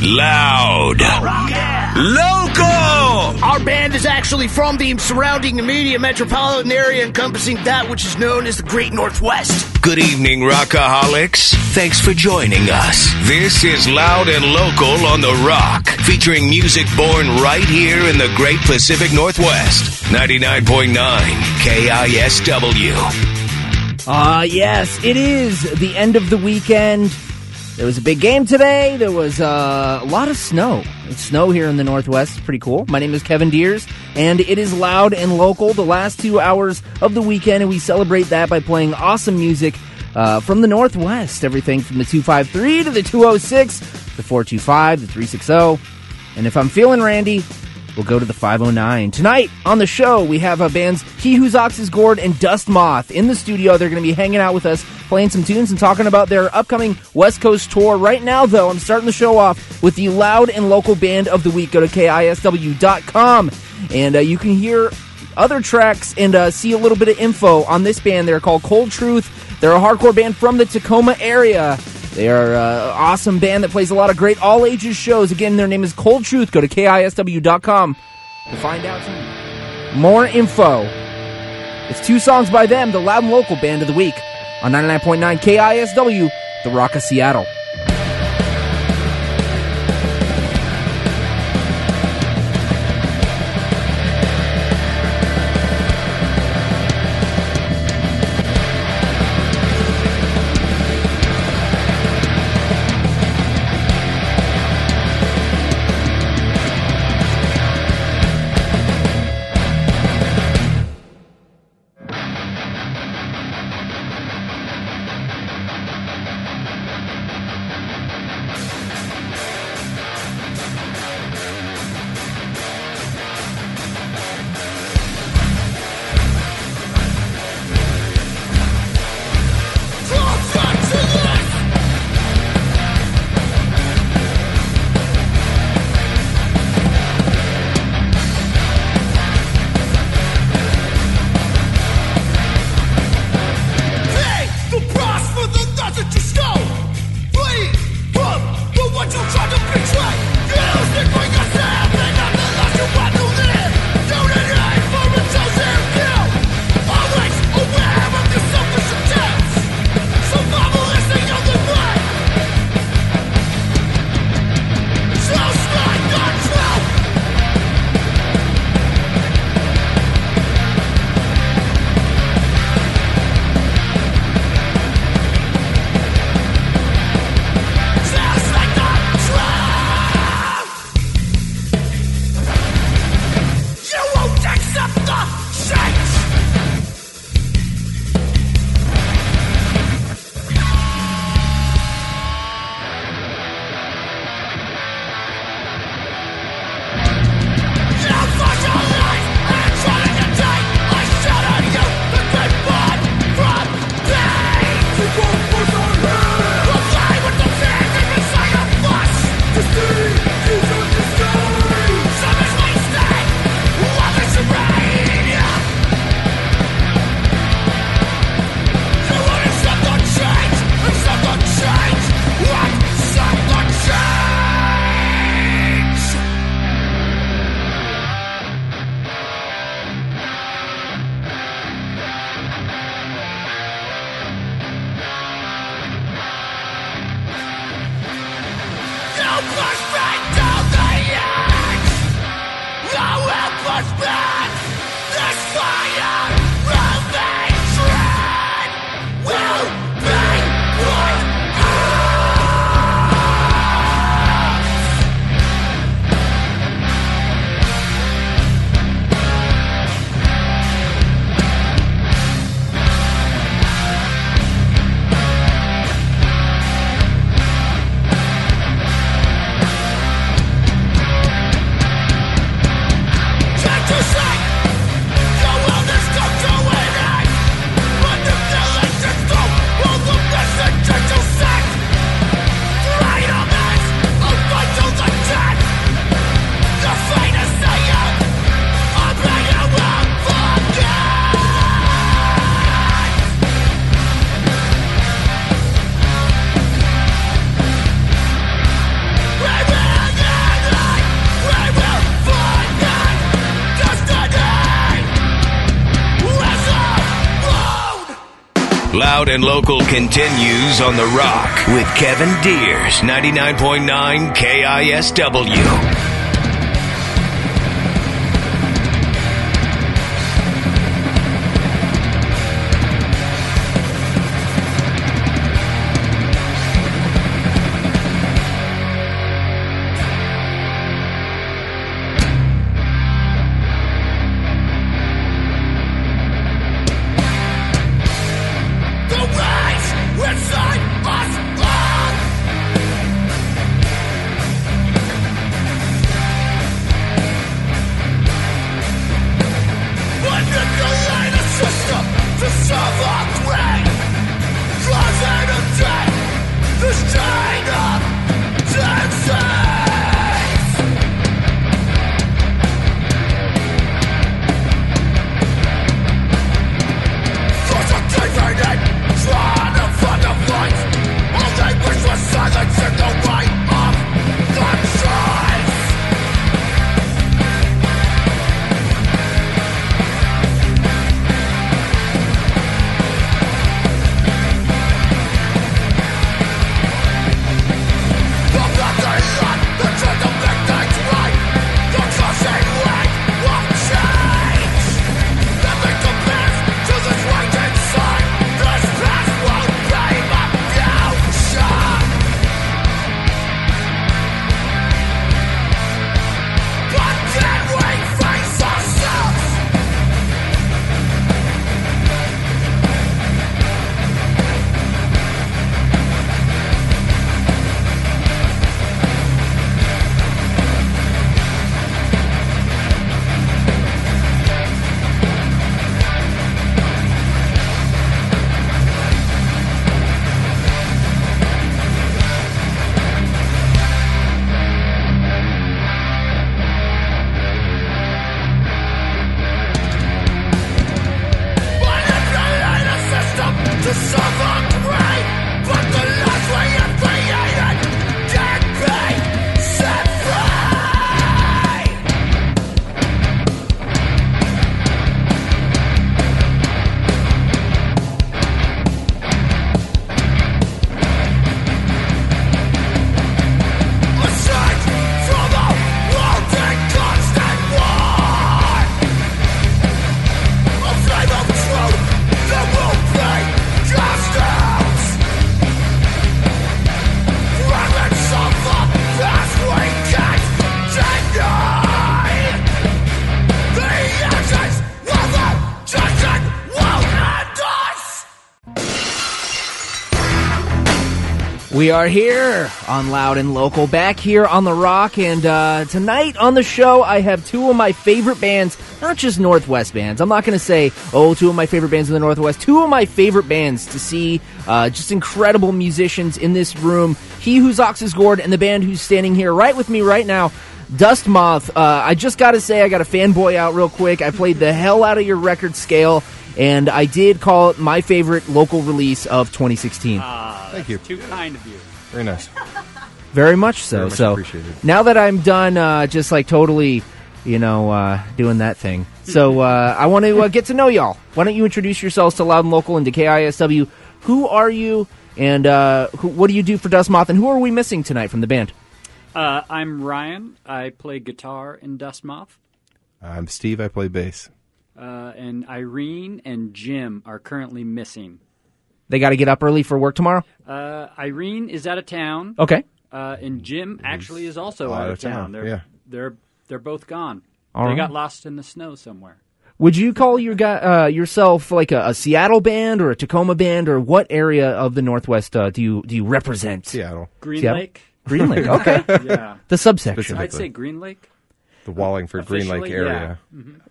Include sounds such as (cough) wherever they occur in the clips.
Loud. Local. Our band is actually from the surrounding immediate metropolitan area encompassing that which is known as the Great Northwest. Good evening, Rockaholics. Thanks for joining us. This is Loud and Local on the Rock, featuring music born right here in the Great Pacific Northwest. 99.9 KISW. Ah, uh, yes, it is the end of the weekend. There was a big game today. There was uh, a lot of snow. It's snow here in the Northwest. Pretty cool. My name is Kevin Deers, and it is loud and local the last two hours of the weekend, and we celebrate that by playing awesome music uh, from the Northwest. Everything from the 253 to the 206, the 425, the 360. And if I'm feeling Randy, we'll go to the 509. Tonight on the show, we have a bands He Whose Ox is Gored and Dust Moth in the studio. They're going to be hanging out with us, playing some tunes and talking about their upcoming West Coast tour. Right now, though, I'm starting the show off with the loud and local band of the week. Go to KISW.com and uh, you can hear other tracks and uh, see a little bit of info on this band. They're called Cold Truth. They're a hardcore band from the Tacoma area. They are an uh, awesome band that plays a lot of great all ages shows. Again, their name is Cold Truth. Go to KISW.com to find out some more info. It's two songs by them, the Loud and Local Band of the Week, on 99.9 KISW, The Rock of Seattle. Loud and Local continues on The Rock with Kevin Deers, 99.9 KISW. We are here on Loud and Local, back here on The Rock, and uh, tonight on the show, I have two of my favorite bands, not just Northwest bands. I'm not going to say, oh, two of my favorite bands in the Northwest, two of my favorite bands to see uh, just incredible musicians in this room. He Whose Ox is Gored and the band who's standing here right with me right now. Dust Moth, uh, I just gotta say, I got a fanboy out real quick. I played the hell out of your record scale, and I did call it my favorite local release of 2016. Thank you. Too kind of you. Very nice. Very much so. Very much so appreciated. now that I'm done, uh, just like totally, you know, uh, doing that thing. So (laughs) uh, I want to uh, get to know y'all. Why don't you introduce yourselves to Loud and Local and to KISW? Who are you, and uh, who, what do you do for Dust Moth, and who are we missing tonight from the band? Uh, I'm Ryan. I play guitar in Dust Moth. I'm Steve. I play bass. Uh, and Irene and Jim are currently missing. They got to get up early for work tomorrow. Uh, Irene is out of town, Okay. uh, and Jim actually is also out out of of town. town, They're yeah. they're they're both gone. All they right. got lost in the snow somewhere. Would you call your guy, uh, yourself like a, a Seattle band or a Tacoma band, or what area of the Northwest uh, do you do you represent? Seattle. Green Seattle? Lake. Green Lake. (laughs) Okay. Yeah, the subsection. I'd say Green Lake. The Wallingford Green Lake Officially, area.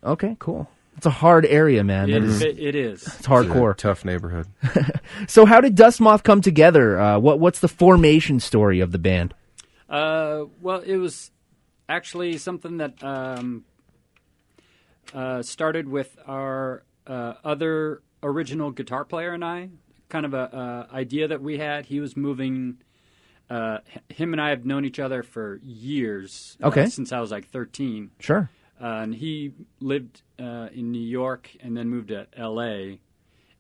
Okay, cool. It's a hard area, man. That It, is, it, it is. it's hardcore. Tough neighborhood. (laughs) So, how did Dust Moth come together? Uh, what What's the formation story of the band? Uh, well, it was actually something that um, uh, started with our uh, other original guitar player and I. Kind of a uh, idea that we had. He was moving. Uh, him and I have known each other for years. uh, Okay. since I was like thirteen, Sure. And he lived uh, in New York and then moved to L.A.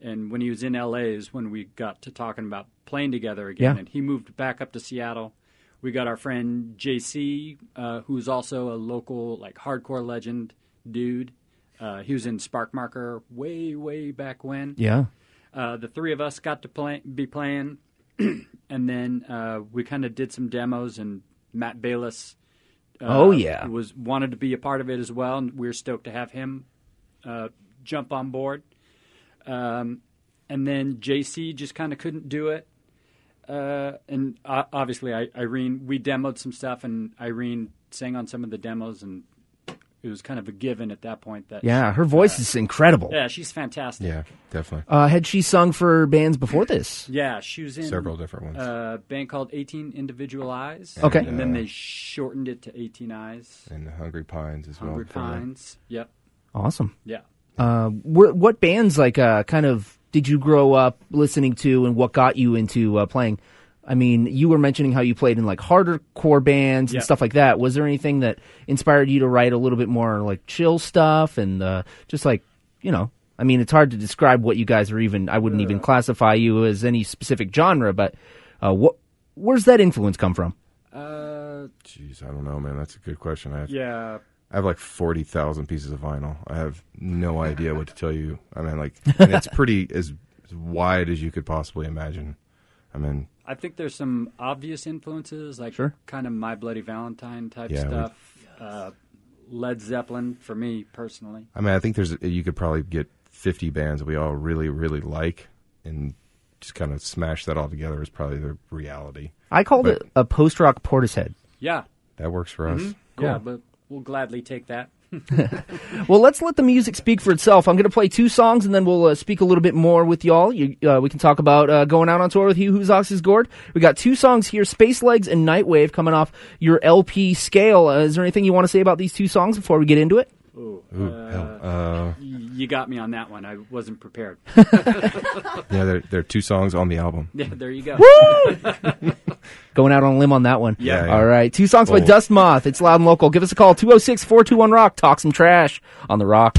and when he was in LA is when we got to talking about playing together again. Yeah. And he moved back up to Seattle. We got our friend JC, uh, who's also a local like hardcore legend dude. Uh, he was in Spark Marker way, way back when. Yeah. Uh, the three of us got to play, be playing, (clears throat) and then uh, we kind of did some demos. And Matt Bayles, uh, Oh, yeah. was wanted to be a part of it as well, and we are stoked to have him uh, jump on board. Um, and then JC just kind of couldn't do it. Uh, and uh, obviously, I, Irene, we demoed some stuff, and Irene sang on some of the demos, and it was kind of a given at that point that Yeah, her voice is incredible. yeah, she's fantastic. Yeah, definitely. Uh, had she sung for bands before this? Yeah, she was in Several different ones. a band called 18 Individual Eyes. Okay. And then Uh, they shortened it to 18 Eyes. and Hungry Pines as Hungry well. before that. Pines. Yep. Awesome. Yeah. Uh, wh- what bands like uh, kind of did you grow up listening to, and what got you into uh, playing? I mean, you were mentioning how you played in like harder core bands and Yeah. stuff like that. Was there anything that inspired you to write a little bit more like chill stuff and uh, just like you know? I mean, it's hard to describe what you guys are even. I wouldn't even classify you as any specific genre, but uh, what where's that influence come from? Uh, Jeez, I don't know, man. That's a good question. I have, yeah. I have like forty thousand pieces of vinyl. I have no idea what to tell you. I mean, like, (laughs) and it's pretty as, as wide as you could possibly imagine. I mean, I think there's some obvious influences, like Sure. kind of My Bloody Valentine type Yeah, we- stuff. Uh, Led Zeppelin for me personally. I mean, I think there's you could probably get fifty bands that we all really, really like, and just kind of smash that all together is probably the reality. I called But- it a post rock Portishead. Yeah. That works for us. Yeah, but we'll gladly take that. Well, let's let the music speak for itself. I'm going to play two songs, and then we'll uh, speak a little bit more with y'all. You, uh, we can talk about uh, going out on tour with you, Whose Ox's Gored. We got two songs here, Space Legs and Nightwave, coming off your LP scale. Uh, is there anything you want to say about these two songs before we get into it? Ooh, Ooh, hell. Uh, you got me on that one. I wasn't prepared. (laughs) yeah, there, there are two songs on the album. yeah, there you go. Woo! (laughs) Going out on a limb on that one. Yeah. Yeah. All right. Two songs by Oh. Dust Moth. It's loud and local. Give us a call, 206 421 Rock. Talk some trash on the Rock.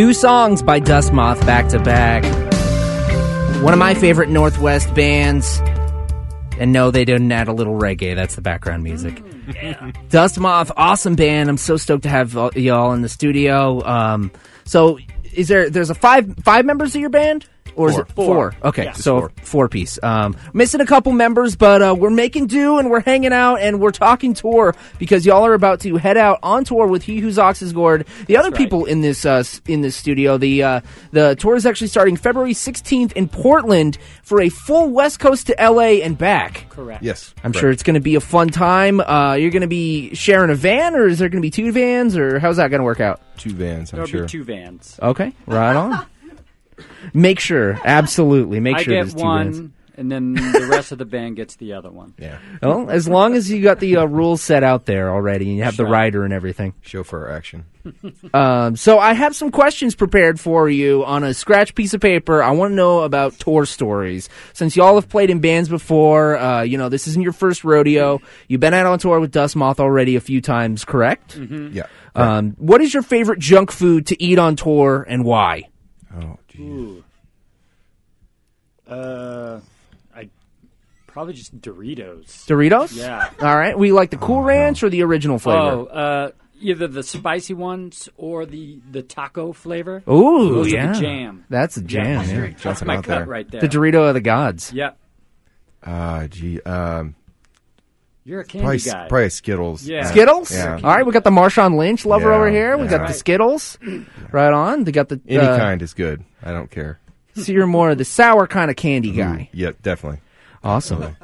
Two songs by Dust Moth back to back. One of my favorite Northwest bands. And no, they didn't add a little reggae. That's the background music. Dust Moth, awesome band. I'm so stoked to have y'all in the studio. Um, so, is there? There's a five five members of your band, or is Four. it four? Okay, Yeah. so four. four piece. Um, missing a couple members, but uh, we're making do and we're hanging out and we're talking tour because y'all are about to head out on tour with He Whose Ox's Gored. The other right. people in this uh, in this studio, the uh, the tour is actually starting February 16th in Portland for a full West Coast to LA and back. Correct. Yes, I'm correct. sure it's going to be a fun time. Uh, you're going to be sharing a van, or is there going to be two vans, or how's that going to work out? two vans. I'm There'll sure. be two vans. Okay, right on. (laughs) Make sure, absolutely, make I sure get there's two one, and then the rest of the band gets the other one. Yeah, Well, as long as you got the uh, rules set out there already, and you have the Sure. rider and everything. chauffeur action. (laughs) Um, so I have some questions prepared for you on a scratch piece of paper. I want to know about tour stories. Since y'all have played in bands before, uh, you know this isn't your first rodeo. You've been out on tour with Dust Moth already a few times, correct? Yeah. Um, what is your favorite junk food to eat on tour, and why? oh, geez. Uh, I probably just Doritos. Doritos. Yeah. All right. We like the Cool Ranch or the original flavor. Oh, uh, either the spicy ones or the the taco flavor. Ooh, Those are the yeah. jam. That's a jam. Yeah, yeah. That's Jumping my out cut there. right there. The Dorito of the gods. yeah, Ah, gee. Um, you're a candy probably, guy. probably Skittles. Yeah. Skittles. Yeah. All right, we got the Marshawn Lynch lover Yeah, over here. We yeah. got the Right. Skittles. (clears throat) Right on. They got the Any uh, kind is good. I don't care. (laughs) So you're more of the sour kind of candy guy. Yeah, definitely. Awesome.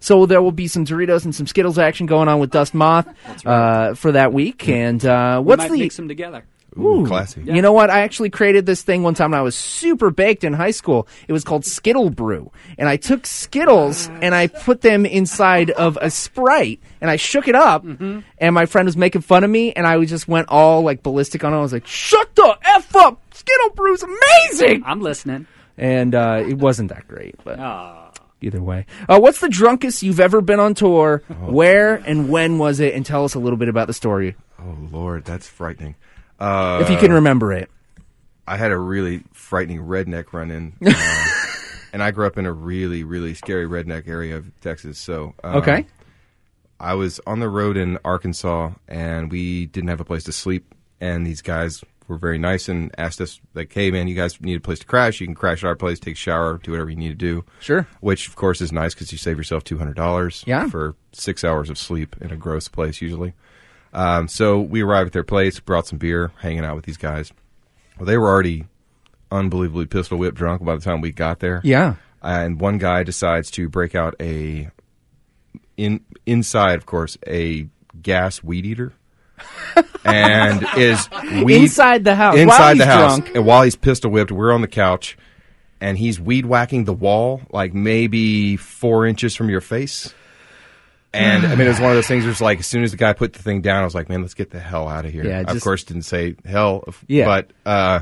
So there will be some Doritos and some Skittles action going on with Dust Moth uh, for that week. And uh, we what's might the? mix them together. Ooh, classy. You know what? I actually created this thing one time when I was super baked in high school. It was called Skittle Brew. And I took Skittles and I put them inside of a Sprite and I shook it up. And my friend was making fun of me and I just went all like ballistic on it. I was like, shut the F up! Skittle Brew's amazing! I'm listening. And uh, it wasn't that great, but Ah, either way. Uh, what's the drunkest you've ever been on tour? Where and when was it? And tell us a little bit about the story, Oh Lord, that's frightening. Uh, if you can remember it. I had a really frightening redneck run in, (laughs) uh, and I grew up in a really, really scary redneck area of Texas. So um, Okay. I was on the road in Arkansas, and we didn't have a place to sleep. And these guys were very nice and asked us, like, "Hey, man, you guys need a place to crash. You can crash at our place, take a shower, do whatever you need to do." Sure. Which, of course, is nice because you save yourself two hundred dollars Yeah. for six hours of sleep in a gross place usually. Um, so we arrived at their place, brought some beer, hanging out with these guys. Well, they were already unbelievably pistol whipped drunk by the time we got there. Yeah. And one guy decides to break out a in inside, of course, a gas weed eater, (laughs) and is weed Inside the house. inside the house. drunk. And while he's pistol whipped, we're on the couch, and he's weed whacking the wall like maybe four inches from your face. And I mean, it was (sighs) one of those things. Where it's like as soon as the guy put the thing down, I was like, "Man, let's get the hell out of here." Yeah, of just- course, didn't say hell. f- Yeah. but uh,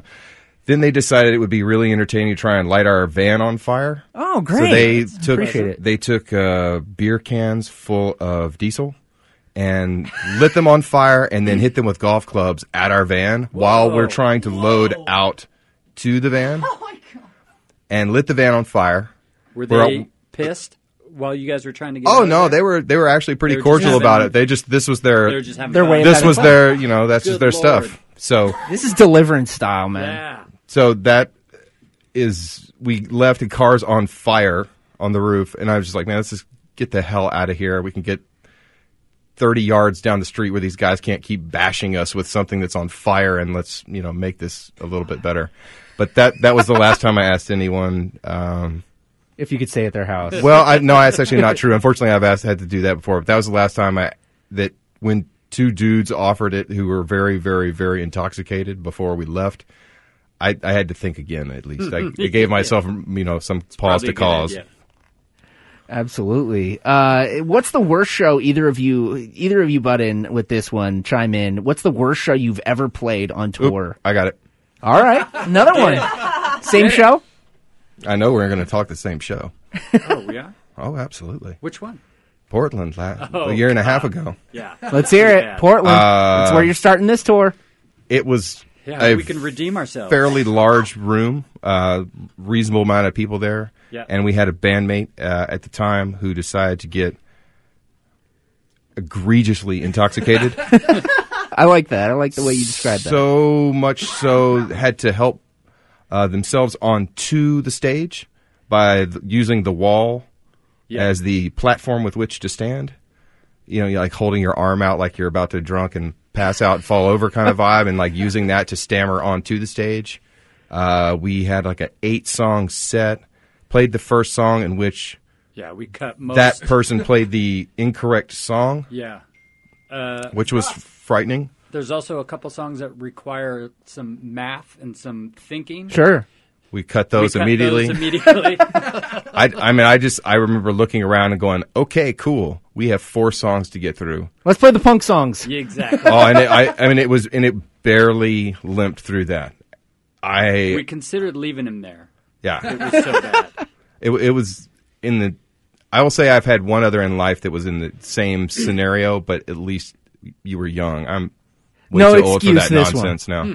then they decided it would be really entertaining to try and light our van on fire. Oh, great. So they took Appreciate it. they took uh, beer cans full of diesel and lit them on fire, and then hit them with golf clubs at our van while we're trying to load out to the van. Oh my god! And lit the van on fire. were We're they all- pissed while you guys were trying to get? Oh no, there? they were they were actually pretty were cordial having- about it. They just this was their They were their just having They're fun. way this was fun. their you know that's just their Lord. stuff. So This is deliverance style, man. Yeah. so that is we left the cars on fire on the roof and i was just like man let's just get the hell out of here we can get 30 yards down the street where these guys can't keep bashing us with something that's on fire and let's you know make this a little bit better but that that was the last time i asked anyone um, If you could stay at their house. (laughs) well I, no that's actually not true unfortunately i've asked had to do that before but that was the last time i that when two dudes offered it who were very very very intoxicated before we left I, I had to think again at least. I, (laughs) I gave myself, you know, some pause to cause. idea. Absolutely. Uh, what's the worst show either of you, either of you butt in with this one, chime in. What's the worst show you've ever played on Oop, tour? I got it. All right. Another one. (laughs) Same show? I know we're going to talk the same show. Oh, we are. (laughs) Oh, absolutely. Which one? Portland, la- Oh, a year and a half ago. Yeah. Let's hear it. Yeah. Portland. Uh, That's where you're starting this tour. It was Yeah, a we can redeem ourselves. fairly large room, uh, reasonable amount of people there, Yeah. and we had a bandmate uh, at the time who decided to get egregiously intoxicated. (laughs) I like that. I like the way you described that. so much so had to help uh, themselves onto the stage by th- using the wall Yeah. as the platform with which to stand. You know, you're like holding your arm out like you're about to drunk and pass out and fall over kind of (laughs) vibe, and like using that to stammer onto the stage. Uh, we had like an eight song set. Played the first song in which Yeah, we cut most. that person played the incorrect song, (laughs) yeah. Uh, which was frightening. There's also a couple songs that require some math and some thinking. Sure. We cut We those cut immediately. those immediately. (laughs) I, I mean, I just I remember looking around and going, "Okay, cool. We have four songs to get through." Let's play the punk songs. Yeah, (laughs) exactly. Oh, and it, I I mean, it was and it barely limped through that. I we considered leaving him there. Yeah, it was so bad. (laughs) it it was in the. I will say I've had one other in life that was in the same scenario, but at least you were young. I'm way No too old for that this one. nonsense now.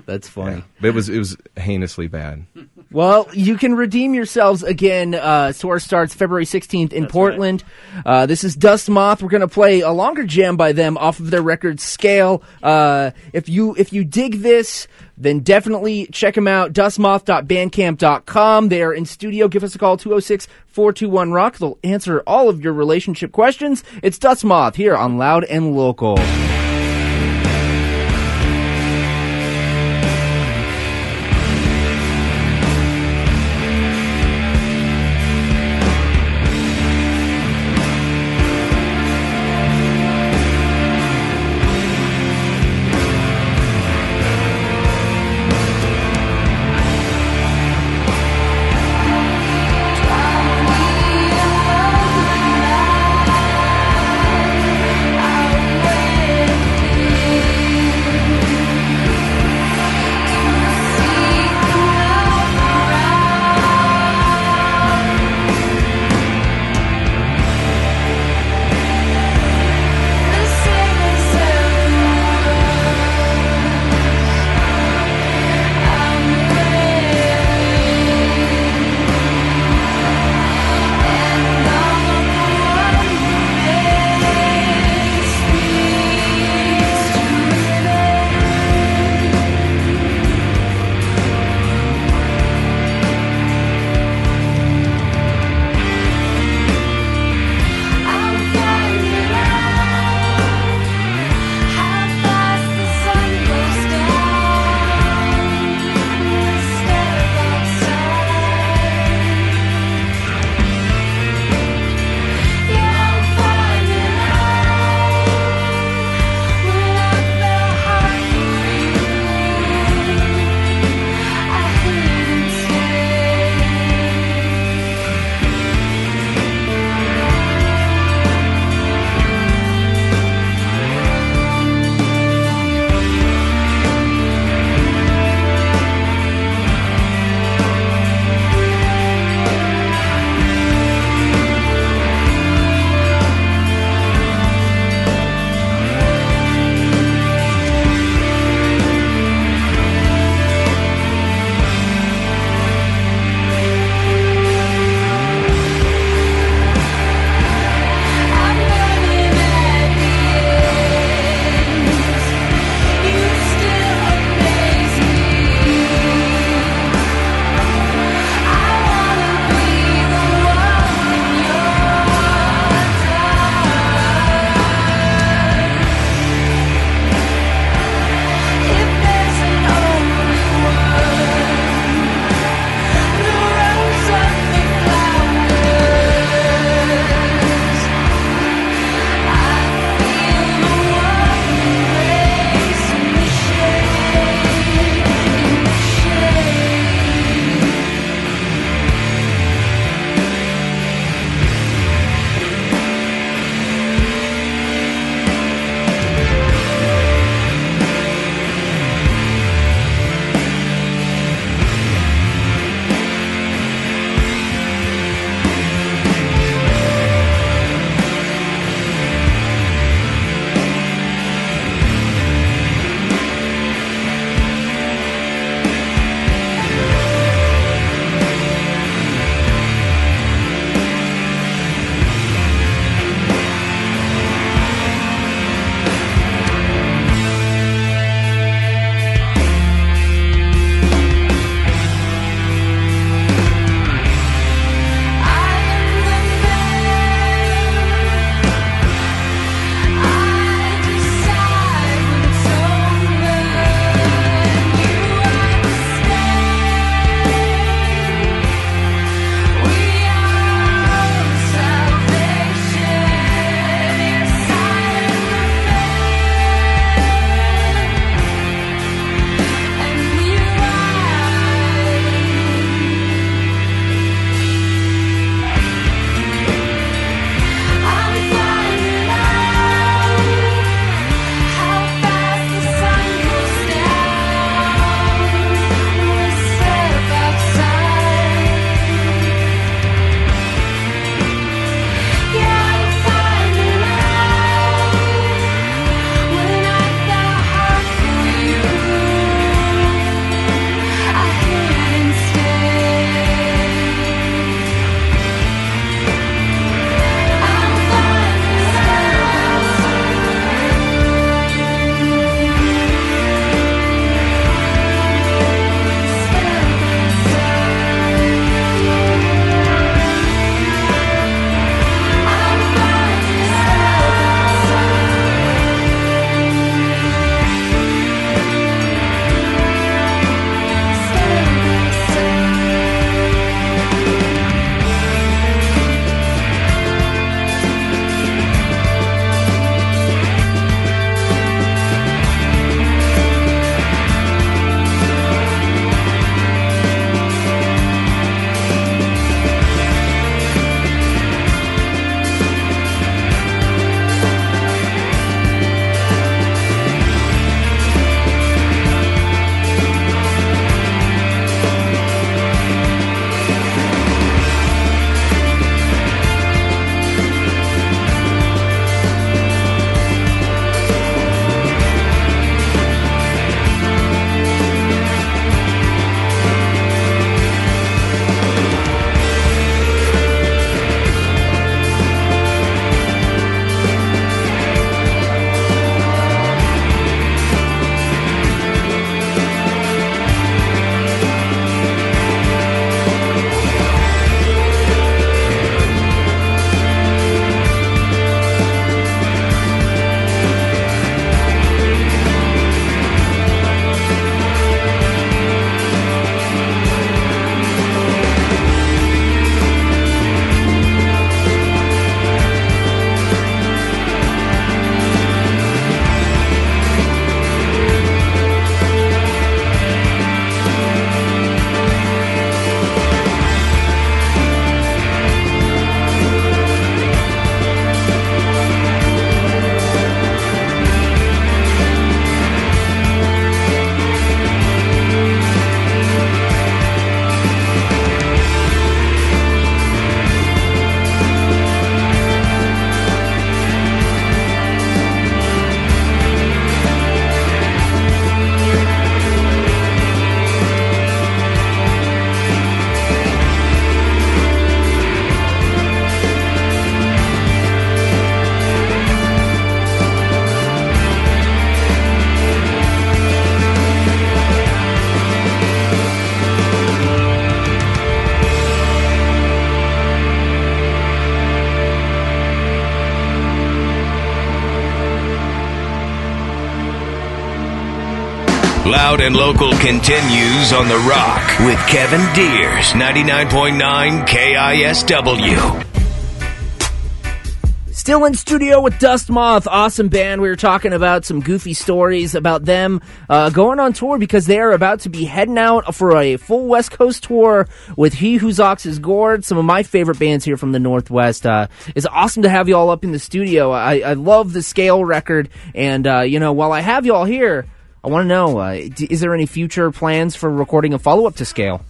(laughs) That's funny. But it was it was heinously bad. Well, you can redeem yourselves again. Uh, tour starts February 16th in Portland. Uh, this is Dust Moth. We're going to play a longer jam by them off of their record Scale. Uh, if you if you dig this, then definitely check them out. Dustmoth.bandcamp.com. They are in studio. Give us a call 206 421 Rock. They'll answer all of your relationship questions. It's Dust Moth here on Loud and Local. Loud and Local continues on The Rock with Kevin Deers, 99.9 KISW. Still in studio with Dust Moth, awesome band. We were talking about some goofy stories about them uh, going on tour because they are about to be heading out for a full West Coast tour with He Whose Ox is Gored. Some of my favorite bands here from the Northwest. Uh, it's awesome to have you all up in the studio. I, I love the scale record, and uh, you know, while I have you all here, I want to know: uh, is there any future plans for recording a follow up to Scale?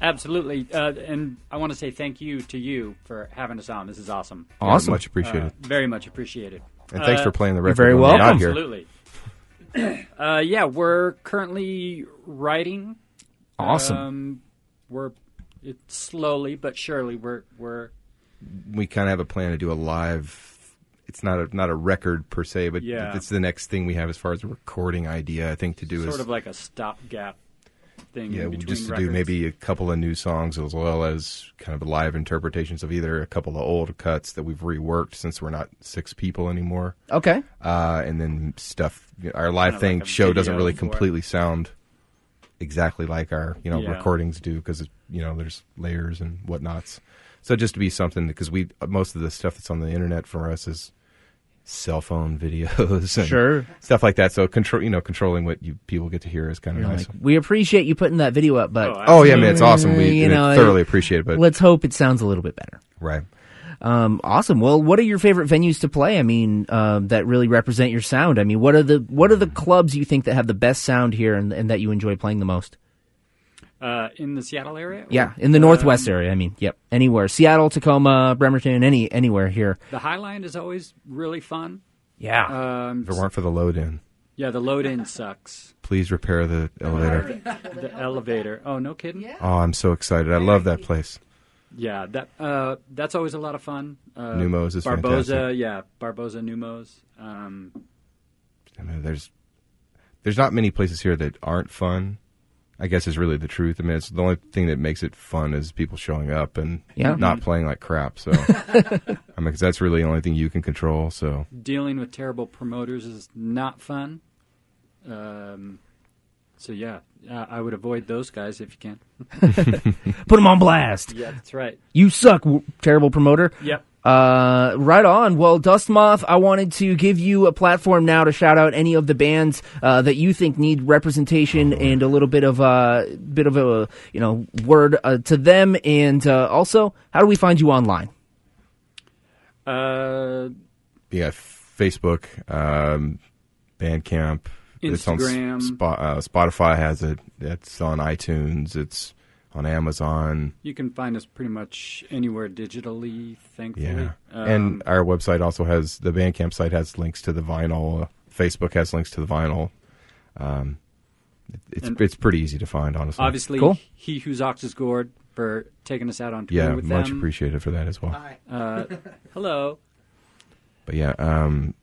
Absolutely. Uh, and I want to say thank you to you for having us on. This is awesome. Awesome. much appreciated. Uh, very much appreciated. and thanks uh, for playing the record. very when we're welcome. not here. Absolutely. (clears throat) uh, yeah, we're currently writing. Awesome. Um, we're it's slowly but surely we're we're we kind of have a plan to do a live. It's not a not a record per se, but Yeah. it's the next thing we have as far as a recording idea. I think to do sort is of like a stopgap thing. yeah, in between just to records. do maybe a couple of new songs as well as kind of live interpretations of either a couple of old cuts that we've reworked since we're not six people anymore, Okay. uh, and then stuff. Our live Kinda thing like show doesn't really for it. completely sound exactly like our you know Yeah. recordings do because you know there's layers and whatnots. So just to be something because we most of the stuff that's on the internet for us is cell phone videos and Sure. stuff like that. So control you know controlling what you people get to hear is kind of You're nice. like, we appreciate you putting that video up, but Oh, oh yeah, man, it's awesome. We You you know, thoroughly appreciate it. But let's hope it sounds a little bit better. right. Um, awesome. Well, what are your favorite venues to play? I mean, um, that really represent your sound. I mean, what are the what are the clubs you think that have the best sound here and, and that you enjoy playing the most? Uh, in the Seattle area. Yeah, in the Um, Northwest area. I mean, yep, anywhere, Seattle, Tacoma, Bremerton, any anywhere here. The Highline is always really fun. Yeah. Um, If it weren't for the load in, yeah, the load in sucks. please repair the elevator. The elevator. Oh, no kidding. Oh, I'm so excited. I love that place. Yeah, that uh, that's always a lot of fun. Uh, Neumos is Barboza, fantastic. yeah, Barboza Neumos. Um, I mean, there's there's not many places here that aren't fun. I guess is really the truth. I mean, it's the only thing that makes it fun is people showing up and Yeah. not playing like crap. So, (laughs) I mean, 'cause that's really the only thing you can control. So, dealing with terrible promoters is not fun. Um, so yeah, uh, I would avoid those guys if you can. (laughs) Put them on blast. Yeah, that's right. You suck, w- terrible promoter. Yep. Uh, right on. Well, Dustmoth, I wanted to give you a platform now to shout out any of the bands uh, that you think need representation and a little bit of a bit of a you know word uh, to them. And uh, also, how do we find you online? Uh, yeah, Facebook, um, Bandcamp, It's on Instagram. S- uh, Spotify has it. It's on iTunes. It's on Amazon. you can find us pretty much anywhere digitally. Thankfully. Yeah, Um, and our website also has the Bandcamp site has links to the vinyl. Uh, Facebook has links to the vinyl. Um, it's it's pretty easy to find, honestly. obviously, Cool. he whose ox is gored for taking us out on tour yeah, with much them. appreciated for that as well. Uh, (laughs) hello. But yeah, um,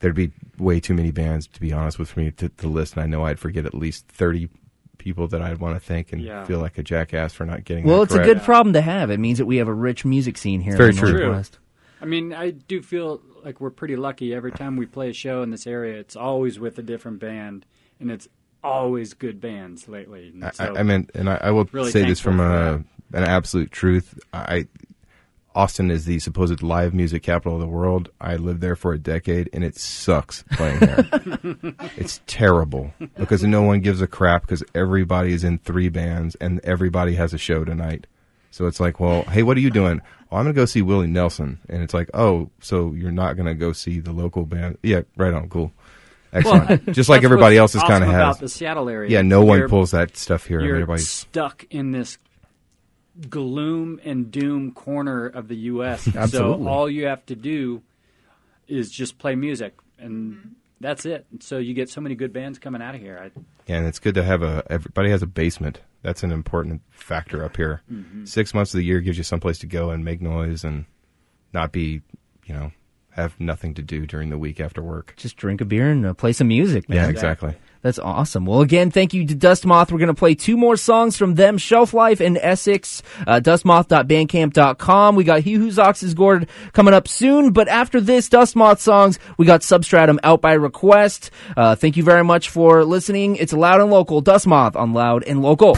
there'd be way too many bands to be honest with me to, to list, and I know I'd forget at least thirty people that I'd want to thank and Yeah. feel like a jackass for not getting. Well, that it's a good problem to have. It means that we have a rich music scene here. Very in true. Northwest. I mean, I do feel like we're pretty lucky. Every time we play a show in this area, it's always with a different band, and it's always good bands lately. And I, so, I meant, and I, I will Really say this from a, an absolute truth. I Austin is the supposed live music capital of the world. I lived there for a decade, and it sucks playing there. (laughs) it's terrible because no one gives a crap because everybody is in three bands and everybody has a show tonight. So it's like, well, hey, what are you doing? Oh, I'm going to go see Willie Nelson, and it's like, oh, so you're not going to go see the local band? Yeah, right on, cool, excellent. (laughs) Just like everybody what's else's kind of has. about the Seattle area. Yeah, no one pulls that stuff here. You're Everybody's stuck in this gloom and doom corner of the U.S. Absolutely. So all you have to do is just play music, and that's it. So you get so many good bands coming out of here. I, Yeah, and it's good to have a. Everybody has a basement. That's an important factor up here. Six months of the year gives you someplace to go and make noise and not be, you know, have nothing to do during the week after work. Just drink a beer and uh, play some music, man. Yeah, exactly. That's awesome. Well, again, thank you to Dust Moth. We're going to play two more songs from them, Shelf Life and Essex, uh, dustmoth.bandcamp.com. We got He Whose Ox is Gored coming up soon, but after this Dust Moth songs, we got Substratum out by request. Uh, thank you very much for listening. It's Loud and Local, Dust Moth on Loud and Local.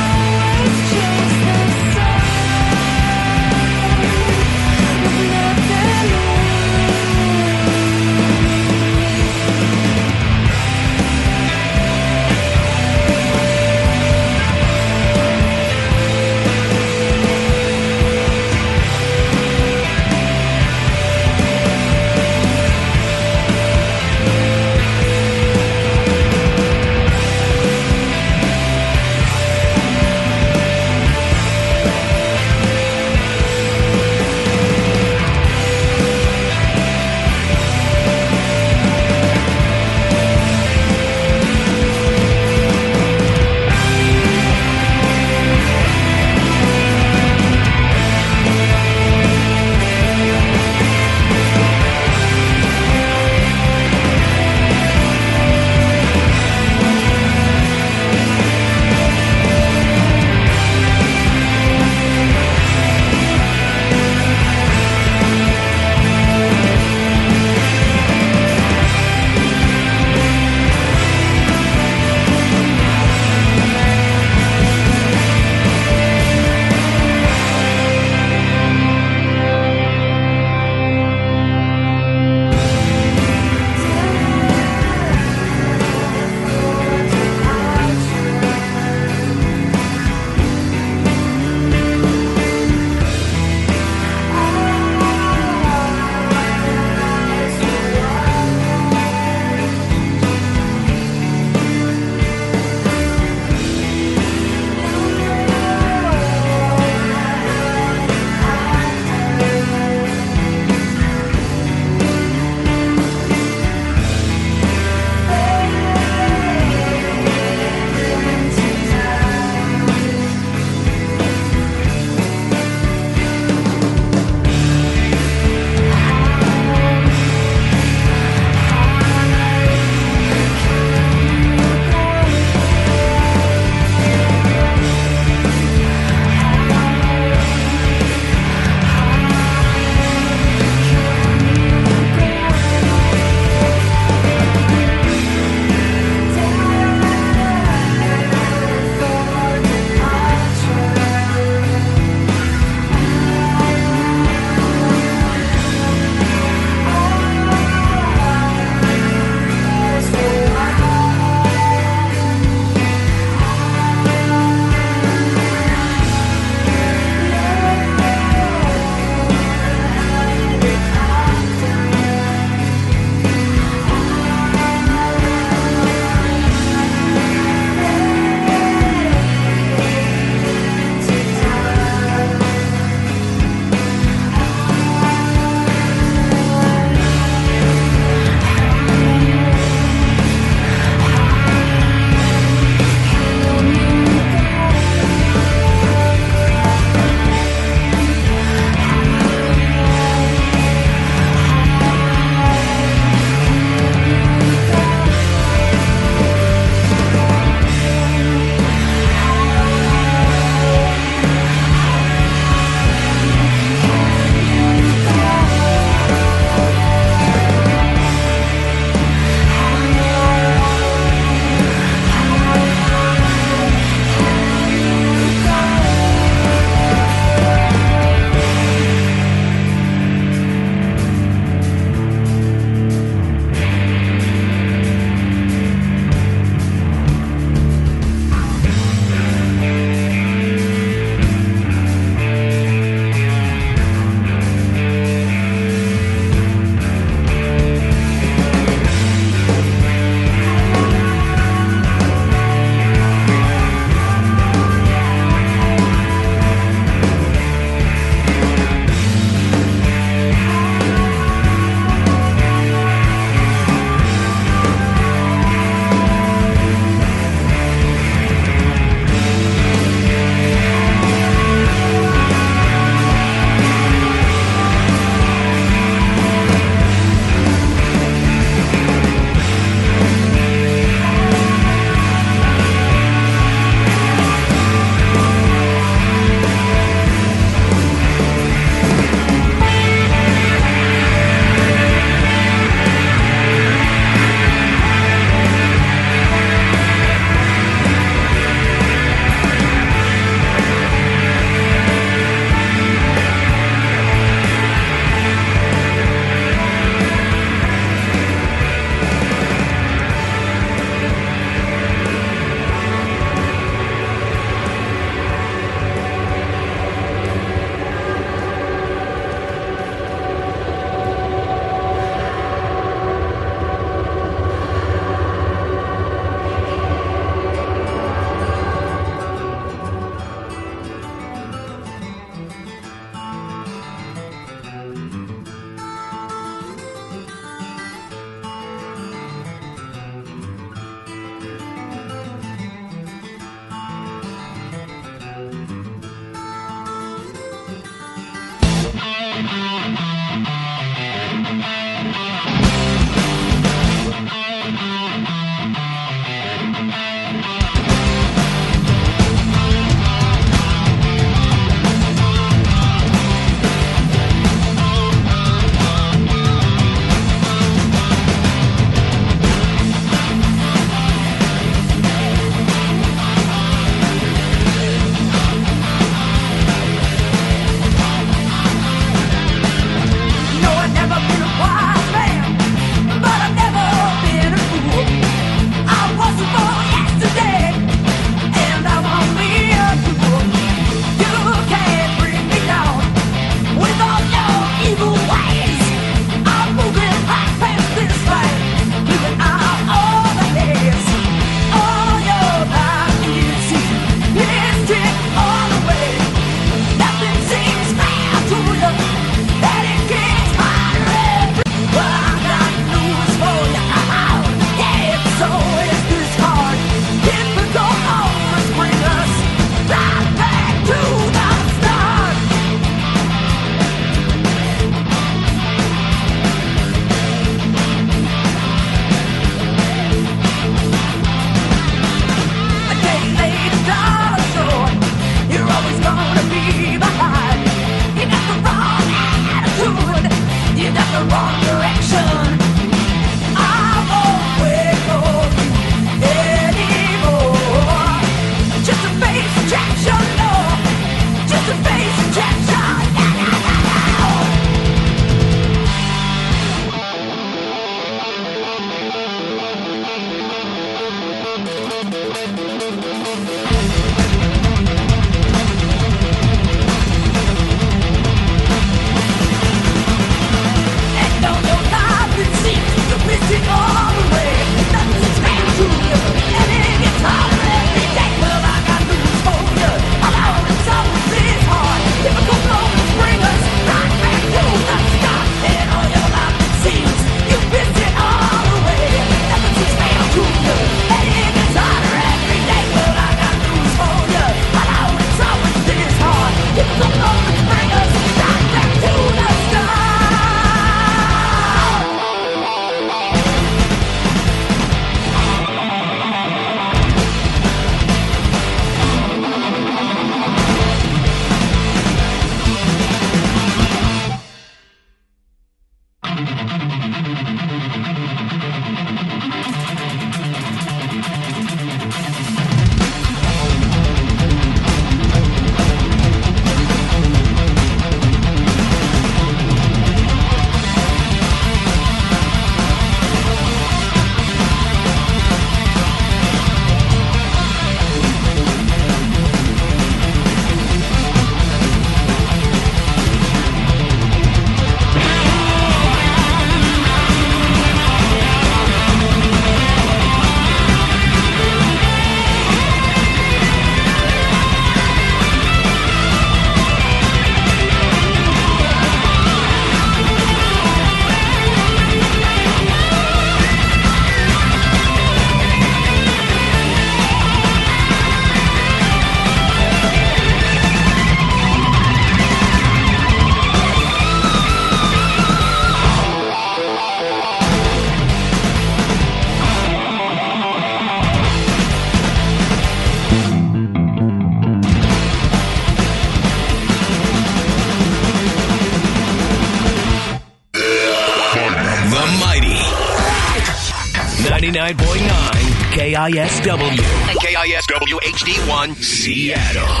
KISW. KISW HD1 Seattle.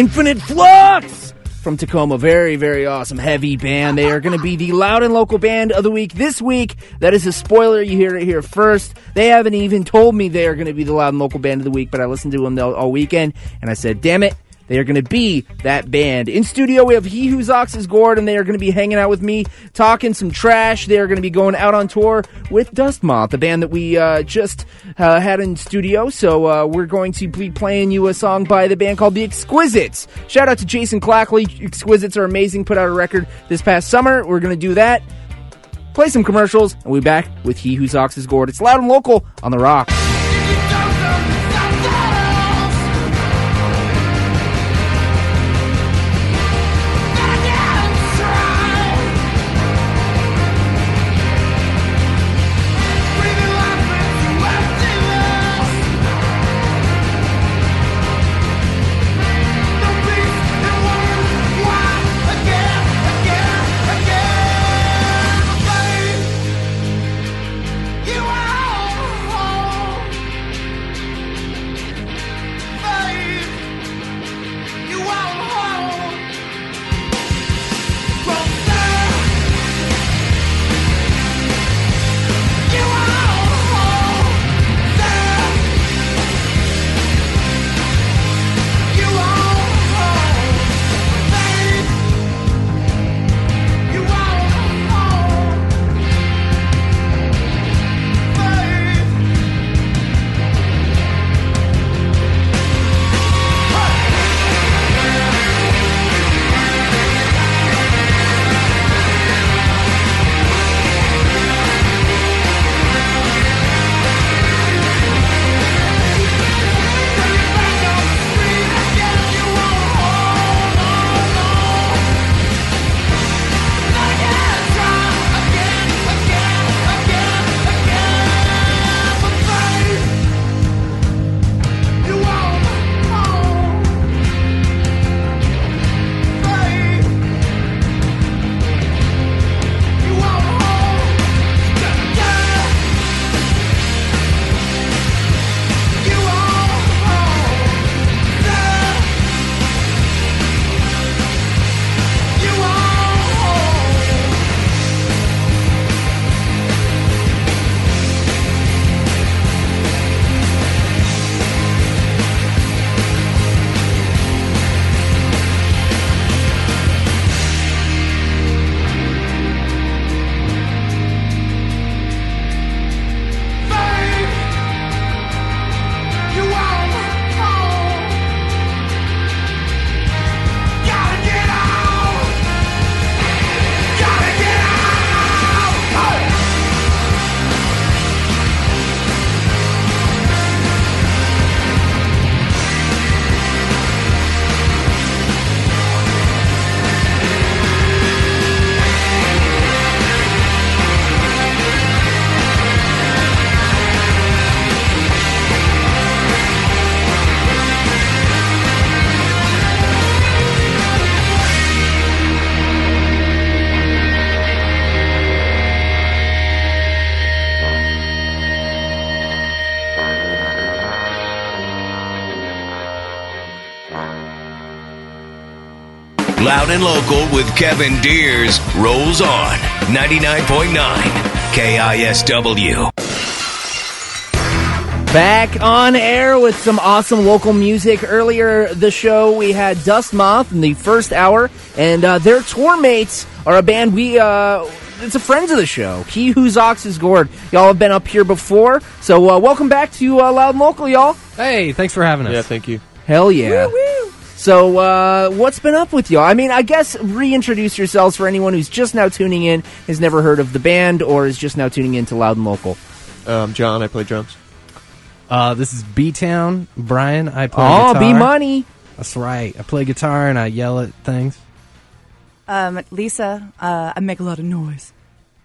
Infinite Flux from Tacoma. Very, very awesome, heavy band. They are going to be the loud and local band of the week this week. That is a spoiler. You hear it here first. They haven't even told me they are going to be the loud and local band of the week, but I listened to them all, weekend and I said, damn it. They are going to be that band. In studio, we have He Whose Ox is Gored, and they are going to be hanging out with me, talking some trash. They are going to be going out on tour with Dust Moth, the band that we uh, just uh, had in studio. So uh, we're going to be playing you a song by the band called The Exquisites. Shout out to Jason Clackley. Exquisites are amazing. Put out a record this past summer. We're going to do that. Play some commercials, and we'll be back with He Whose Ox is Gored. It's loud and local on the rock. Loud and local with Kevin Diers rolls on 99.9 KISW. Back on air with some awesome local music. Earlier the show, we had Dust Moth in the first hour, and uh, their tour mates are a band we. Uh, it's a friends of the show. He whose ox is gored. Y'all have been up here before, so uh, welcome back to uh, Loud and Local, y'all. Hey, thanks for having us. Yeah, thank you. Hell yeah. So, uh, what's been up with y'all? I mean, I guess reintroduce yourselves for anyone who's just now tuning in, has never heard of the band, or is just now tuning in to Loud and Local. Um, John, I play drums. Uh, this is B Town. Brian, I play Oh, guitar. be money. That's right. I play guitar and I yell at things. Um, Lisa, uh, I make a lot of noise.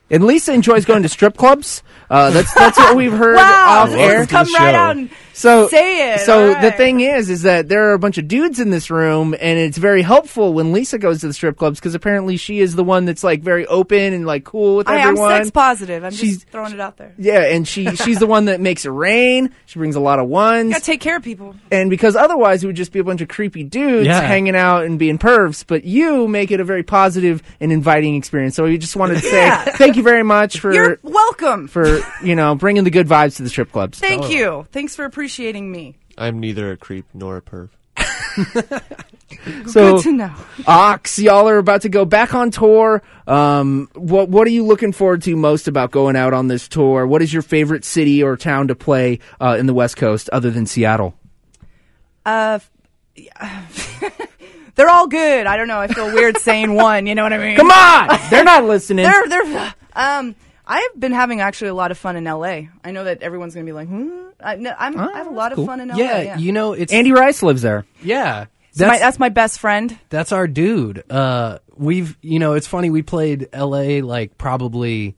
And Lisa enjoys going to strip clubs. Uh, that's that's what we've heard (laughs) Wow, off air. come right out and So say it. So All the thing is, is that there are a bunch of dudes in this room, and it's very helpful when Lisa goes to the strip clubs because apparently she is the one that's like very open and like cool with I am everyone. sex positive. I'm She's- just throwing it out there. yeah, and she she's the one that makes it rain. She brings a lot of ones, Gotta take care of people. and because otherwise it would just be a bunch of creepy dudes Yeah. hanging out and being pervs. But you make it a very positive and inviting experience. So we just wanted to say Yeah. say thank you very much for You're welcome. for you know bringing the good vibes to the strip clubs. Thank you. Thanks for appreciating me. I'm neither a creep nor a perv. (laughs) So Good to know. Ox, y'all are about to go back on tour. Um, what what are you looking forward to most about going out on this tour? What is your favorite city or town to play uh, in the West Coast other than Seattle? Uh, (laughs) they're all good. I don't know. I feel weird saying one. You know what I mean? Come on, they're not listening. They're they're. Um, I've been having actually a lot of fun in LA. I know that everyone's gonna be like, hmm. I, no, I'm, I have a lot of cool. fun in LA. Yeah, Yeah, you know it's Andy Rice lives there. yeah. That's, my, That's that's my best friend. that's our dude. Uh, we've you know it's funny we played L.A. like probably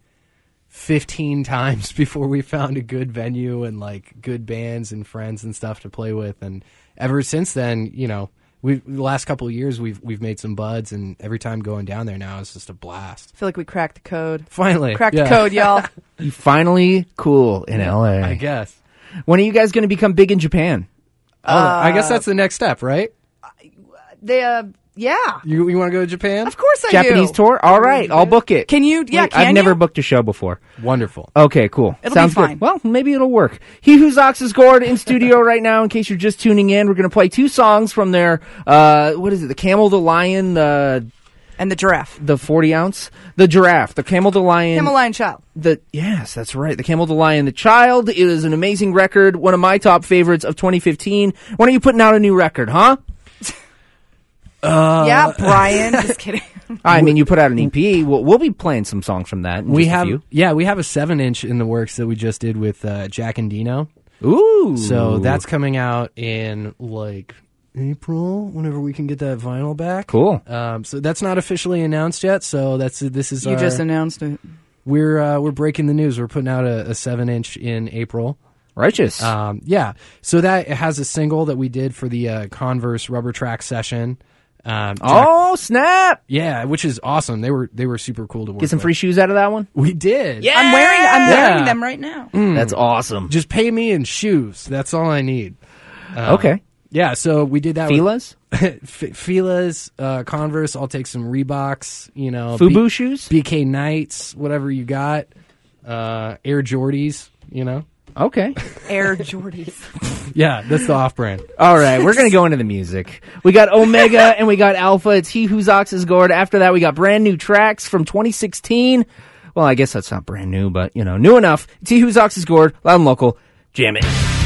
fifteen times (laughs) before we found a good venue and like good bands and friends and stuff to play with, and ever since then, you know. We the last couple of years we've we've made some buds and every time going down there now is just a blast. I feel like we cracked the code. Finally, Cracked yeah. the code, y'all. (laughs) You finally cool in LA. I guess. When are you guys going to become big in Japan? Oh, I guess that's the next step, right? they, uh, yeah. You you want to go to Japan? Of course I do. Japanese do. tour. All right, I'll book it. Can you? Yeah, Wait, can I've never you? booked a show before. Wonderful. Okay, cool. It'll be Sounds fine. good. Well, maybe it'll work. He Whose Ox is Gored in studio (laughs) right now. In case you're just tuning in, we're going to play two songs from their uh, what is it? The Camel, the Lion, the And the giraffe. the 40 ounce, the giraffe, the Camel, the Lion, Camel Lion child. the yes, that's right. The Camel, the Lion, the Child is an amazing record. One of my top favorites of 2015. When are you putting out a new record, huh? Yeah, (laughs) Brian. Just kidding. I mean, you put out an EP. We'll, we'll be playing some songs from that. in we just a have few. yeah we have a seven inch in the works that we just did with uh, Jack Endino. Ooh, So that's coming out in like April, whenever we can get that vinyl back. cool. Um, so that's not officially announced yet. So that's this is You our, just announced it. we're uh, we're breaking the news. We're putting out a, a seven inch in April. Righteous. Um, yeah, so that it has a single that we did for the uh, Converse Rubber Track session. Um, Jack- oh snap! yeah, which is awesome. They were they were super cool to work. Get some with. free shoes out of that one. We did. Yeah. I'm wearing. I'm Yeah. wearing them right now. That's awesome. Just pay me in shoes. That's all I need. okay. Yeah, so we did that. Fila's, with (laughs) F- Fila's, uh, Converse. I'll take some Reeboks. You know, Fubu B- shoes. BK Knights, whatever you got. Uh, Air Jordies. You know. Okay. Air Jordis. (laughs) Yeah, that's the off-brand. All right, we're gonna go into the music. We got Omega (laughs) and we got Alpha. It's He Whose Ox is Gored. After that, we got brand new tracks from 2016. Well, I guess that's not brand new, but you know, new enough. It's He Whose Ox is Gored. Loud and local. Jam it.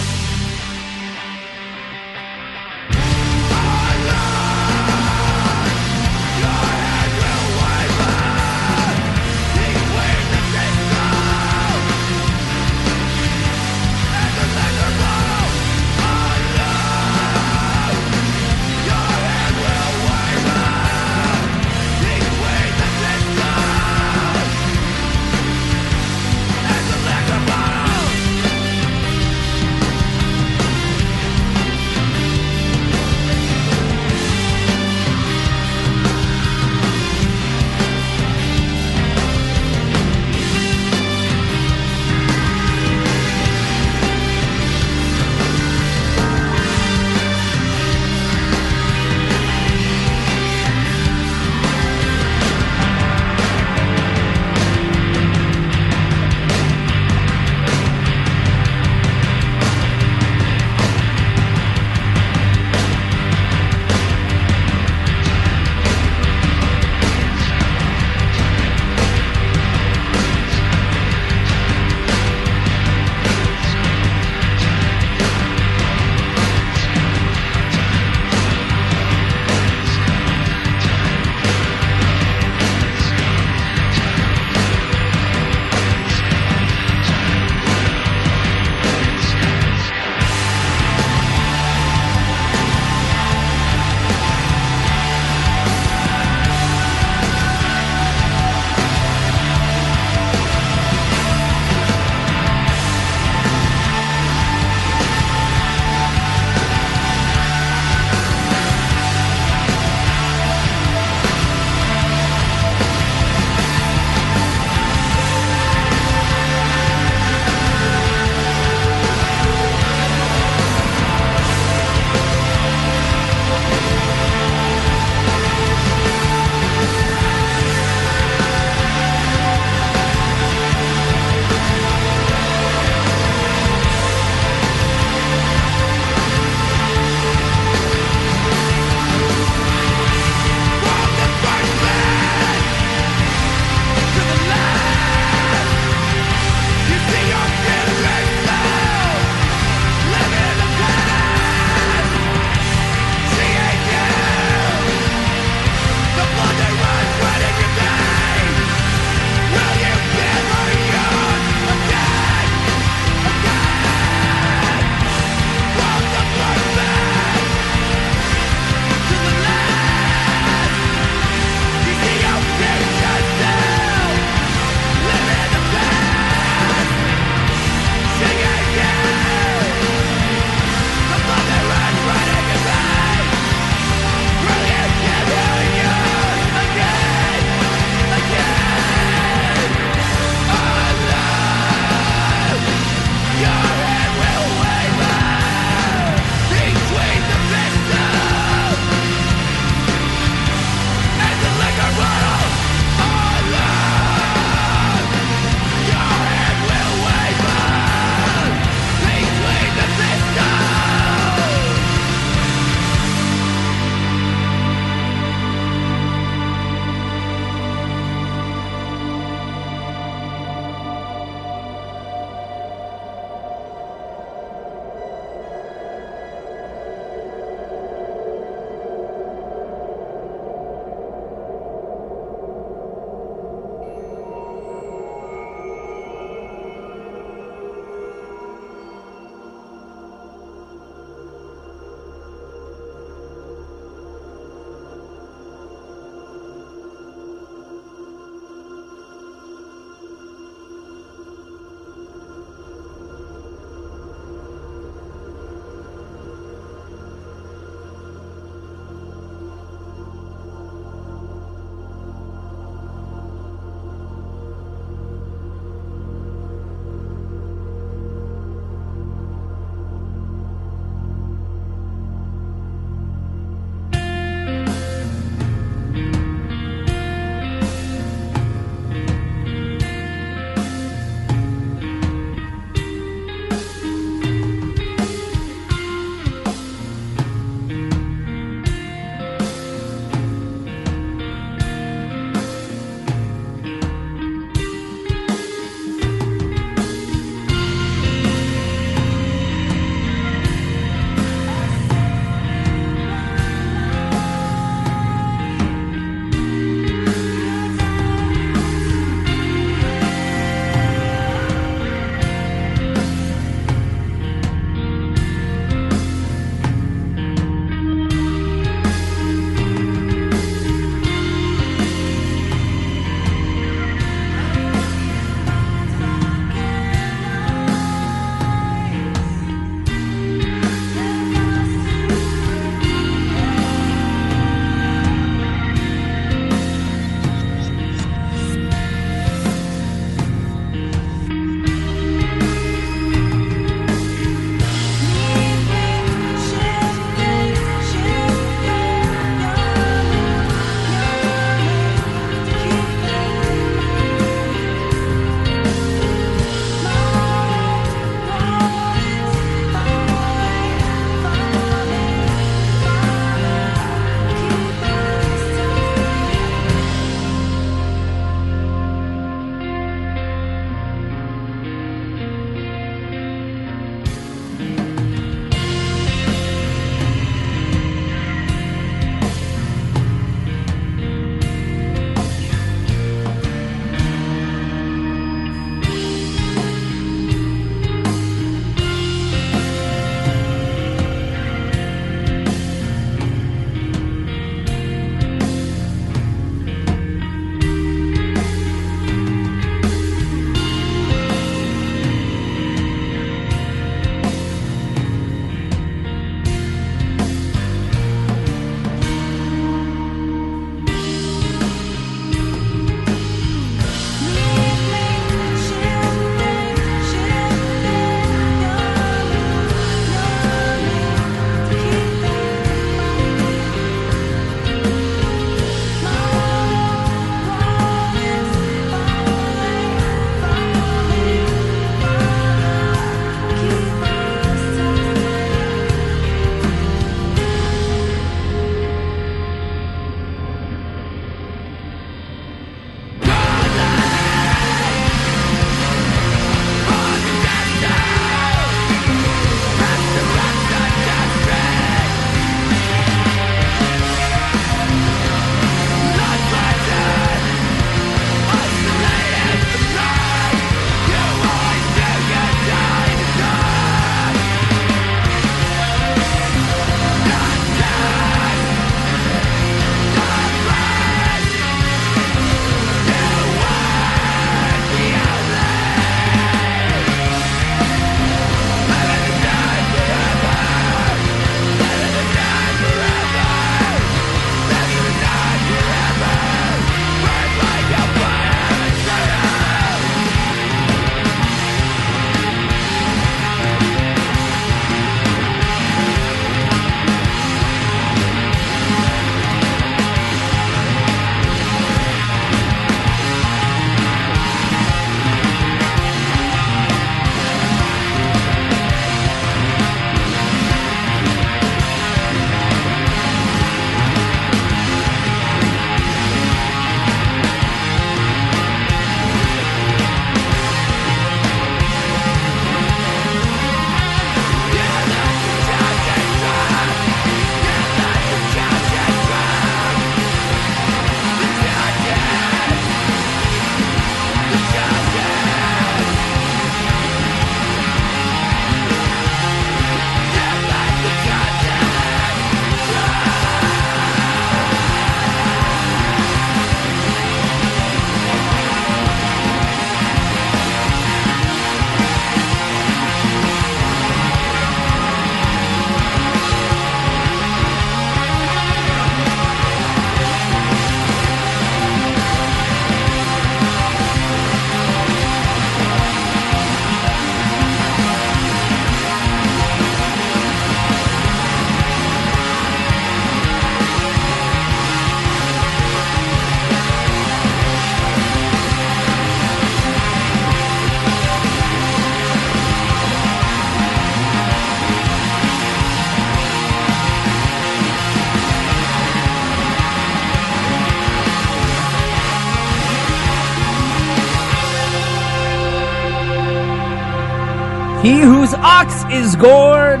Ox is gored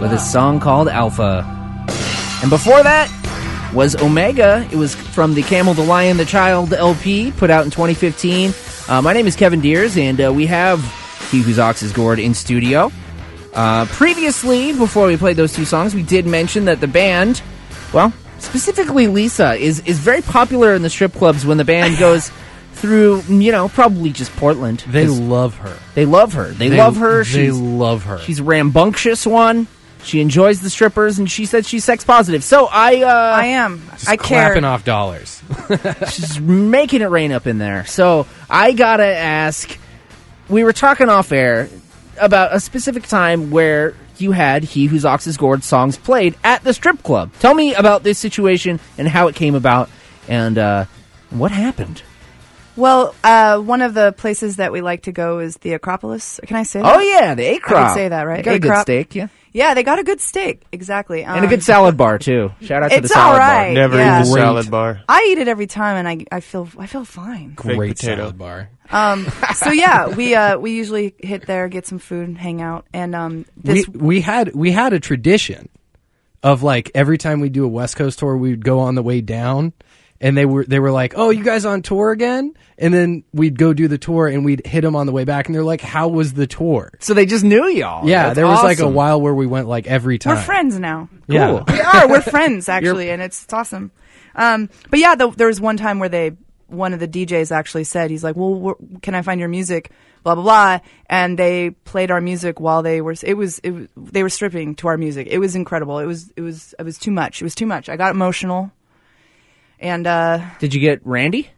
with a song called Alpha. And before that was Omega. It was from the Camel, the Lion, the Child LP put out in 2015. Uh, my name is Kevin Diers, and uh, we have He Whose Ox is Gored in studio. Uh, previously, before we played those two songs, we did mention that the band, well, specifically Lisa, is, is very popular in the strip clubs when the band (laughs) goes through, you know, probably just Portland. They 'Cause love her. they love her. They, love her. They She's love her. she's a rambunctious one. She enjoys the strippers, and she said she's sex positive. So I, uh, I am. Just I care. clapping off dollars. (laughs) she's making it rain up in there. So I gotta ask. We were talking off air about a specific time where you had "He Whose Ox Is Gored" songs played at the strip club. Tell me about this situation and how it came about, and uh, what happened. Well, uh, one of the places that we like to go is the Acropolis. Can I say that? Oh yeah, the Acrop. I would say that, right? You got a good steak, yeah, Yeah, they got a good steak. Exactly. and a Um, good salad bar too. Shout out to the It's salad all bar. right. Never Yeah. eat the Great. salad bar. I eat it every time, and I, I feel I feel fine. Great potato. salad bar. Um, (laughs) so yeah, we uh, we usually hit there, get some food, hang out, and um, this we we had we had a tradition of like every time we do a West Coast tour, we'd go on the way down, and they were they were like, "Oh, you guys on tour again?" And then we'd go do the tour, and we'd hit them on the way back, and they're like, "How was the tour?" So they just knew y'all. yeah, That's there was like a awesome. while where we went like every time. we're friends now. Yeah. we are. We're friends (laughs) actually, and it's, it's awesome. Um, but yeah, the, there was one time where they one of the DJs actually said he's like, "Well, where, can I find your music?" Blah blah blah, and they played our music while they were. It was it was, they were stripping to our music. It was incredible. It was it was it was too much. It was too much. I got emotional, and uh, Did you get Randy?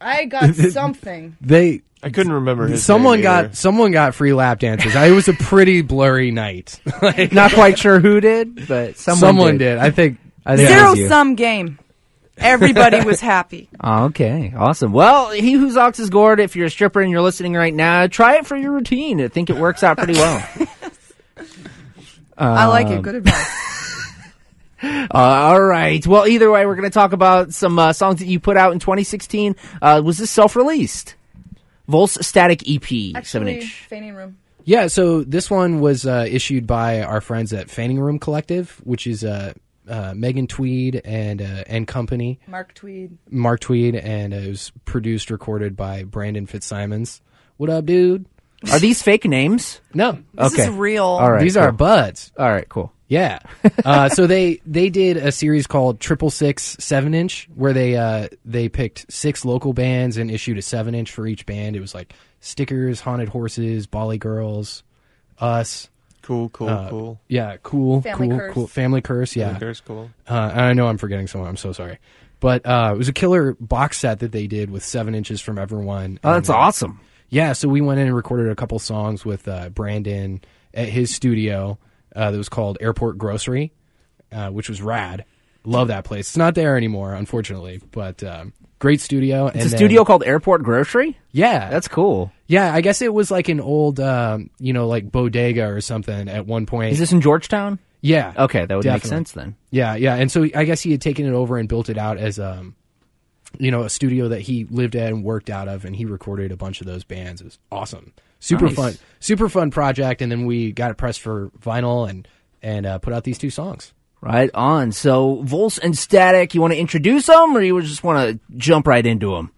I got (laughs) something. They I couldn't remember his someone name got either. someone got free lap dances. I, it was a pretty blurry night. (laughs) Like, Not quite sure who did, but (laughs) someone, someone did. I think. I think it Zero was you. sum game. Everybody was happy. Oh, okay, awesome. Well, he whose ox is gored. If you're a stripper and you're listening right now, try it for your routine. I think it works out pretty well. I like Um, it. Good advice. Uh, all right. Well, either way, we're going to talk about some uh, songs that you put out in 2016. Uh, was this self-released? Volts Static EP, seven Actually, inch. fainting room. Yeah, so this one was uh, issued by our friends at Fanning Room Collective, which is uh, uh, Megan Tweed and uh, and company, Mark Tweed. Mark Tweed, and uh, it was produced, recorded by Brandon Fitzsimons. What up, dude? Are these fake names? No, This Okay. is real. All right. these cool. are buds. All right. Cool. Yeah. uh, so they they did a series called Triple Six Seven Inch, where they uh, they picked six local bands and issued a seven inch for each band. It was like Stickers, Haunted Horses, Bali Girls, us. Cool, cool, Uh, cool. Yeah, cool, Family cool, Curse. cool. Family Curse. Yeah, There's cool. Uh, I know I'm forgetting someone. I'm so sorry. But uh, it was a killer box set that they did with seven inches from everyone. Oh, that's And, uh, awesome. Yeah, so we went in and recorded a couple songs with uh, Brandon at his studio uh, that was called Airport Grocery, uh, which was rad. Love that place. It's not there anymore, unfortunately, but um, great studio. It's a studio called Airport Grocery. Yeah, That's cool. yeah. I guess it was like an old, um, you know, like bodega or something at one point. Is this in Georgetown? yeah. Okay, that would make sense then. Yeah, yeah. And so I guess he had taken it over and built it out as um you know, a studio that he lived at and worked out of and he recorded a bunch of those bands. It was awesome. Super Nice. fun. Super fun project and then we got it pressed for vinyl and and uh, put out these two songs. Right on. So Volts and Static, you want to introduce them, or you just want to jump right into them?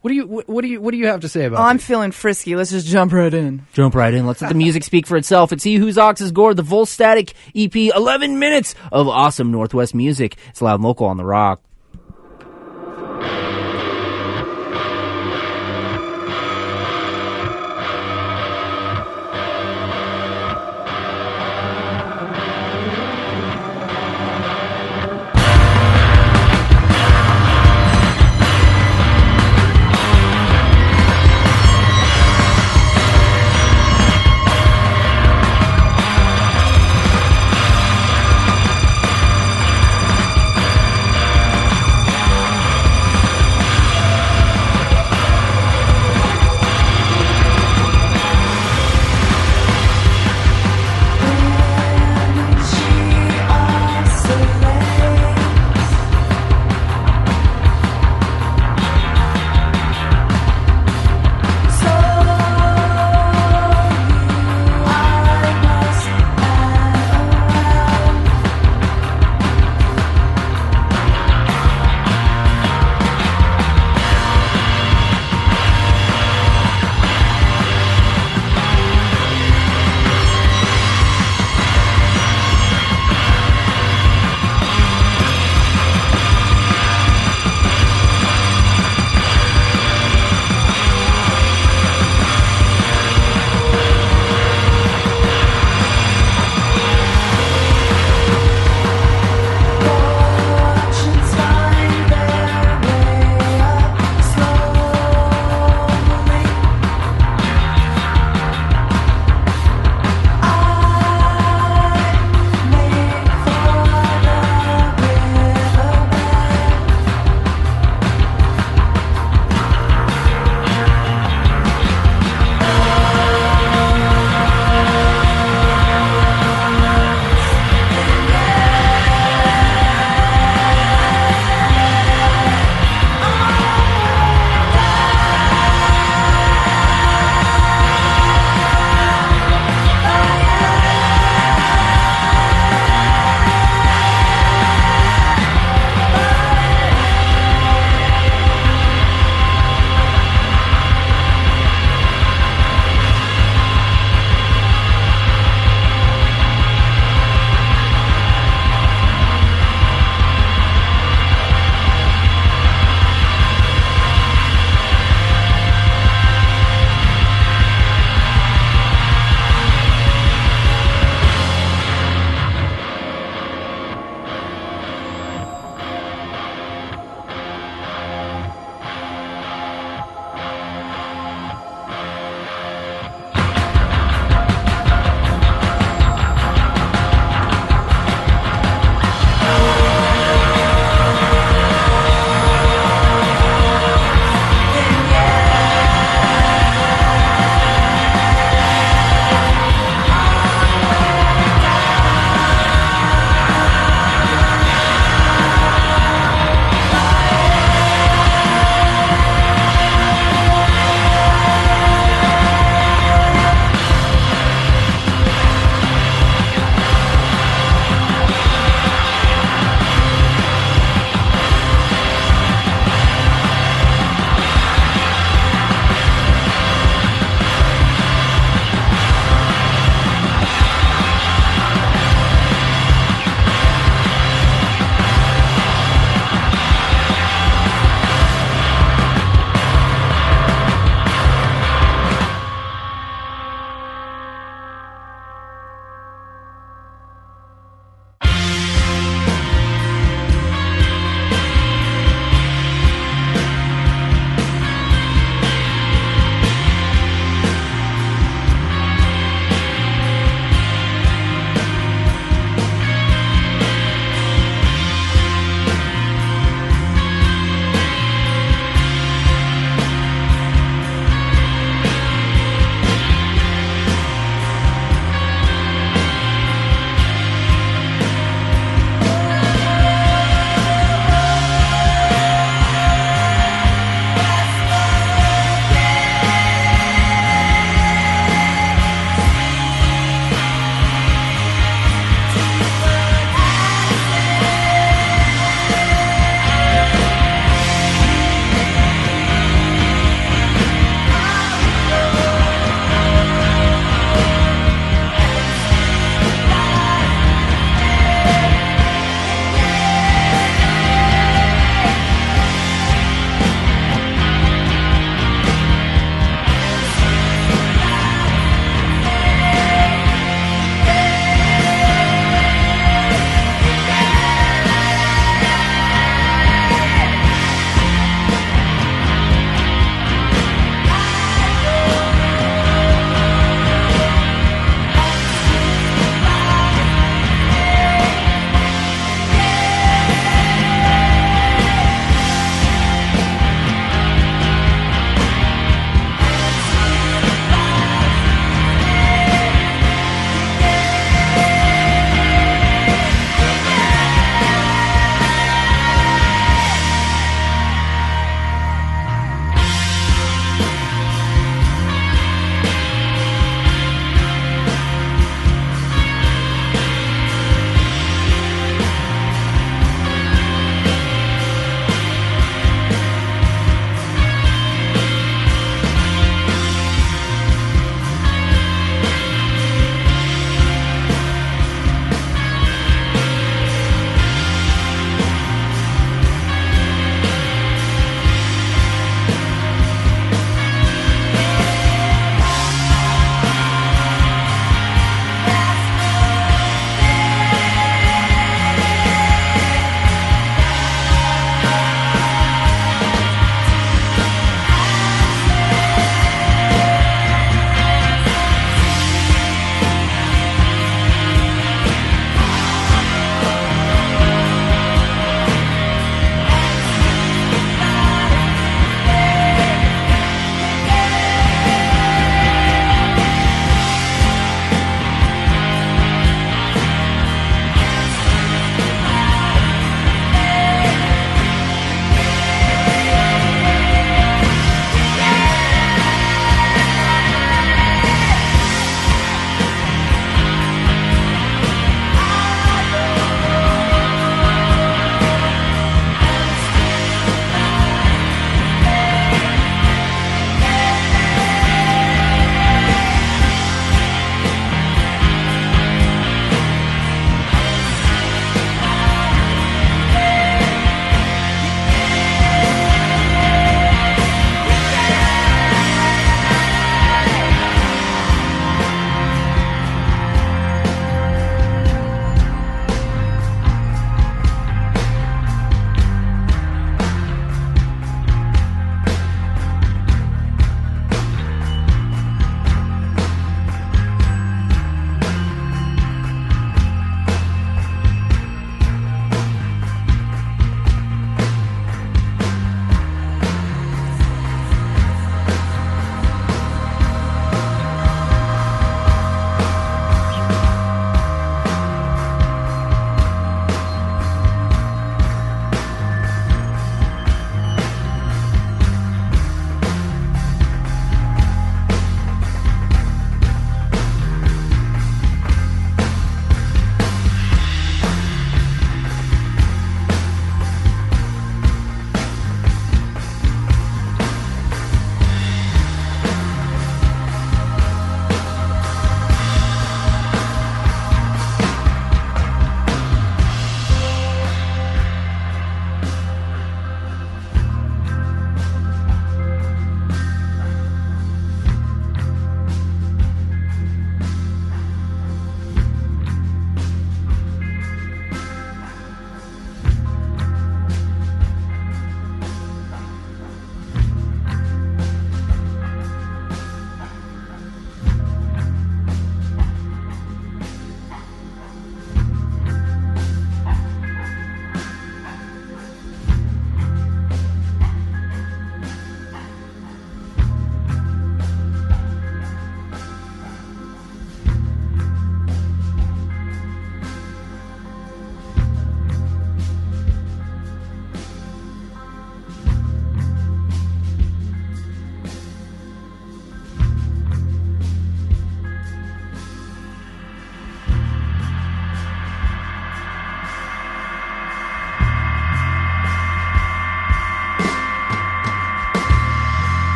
What do you what, what do you what do you have to say about Oh, I'm this? feeling frisky. Let's just jump right in. Jump right in. Let's let the music speak for itself. It's He Whose Ox is Gored, the Volt Static EP, 11 minutes of awesome Northwest music. It's loud and local on the rock.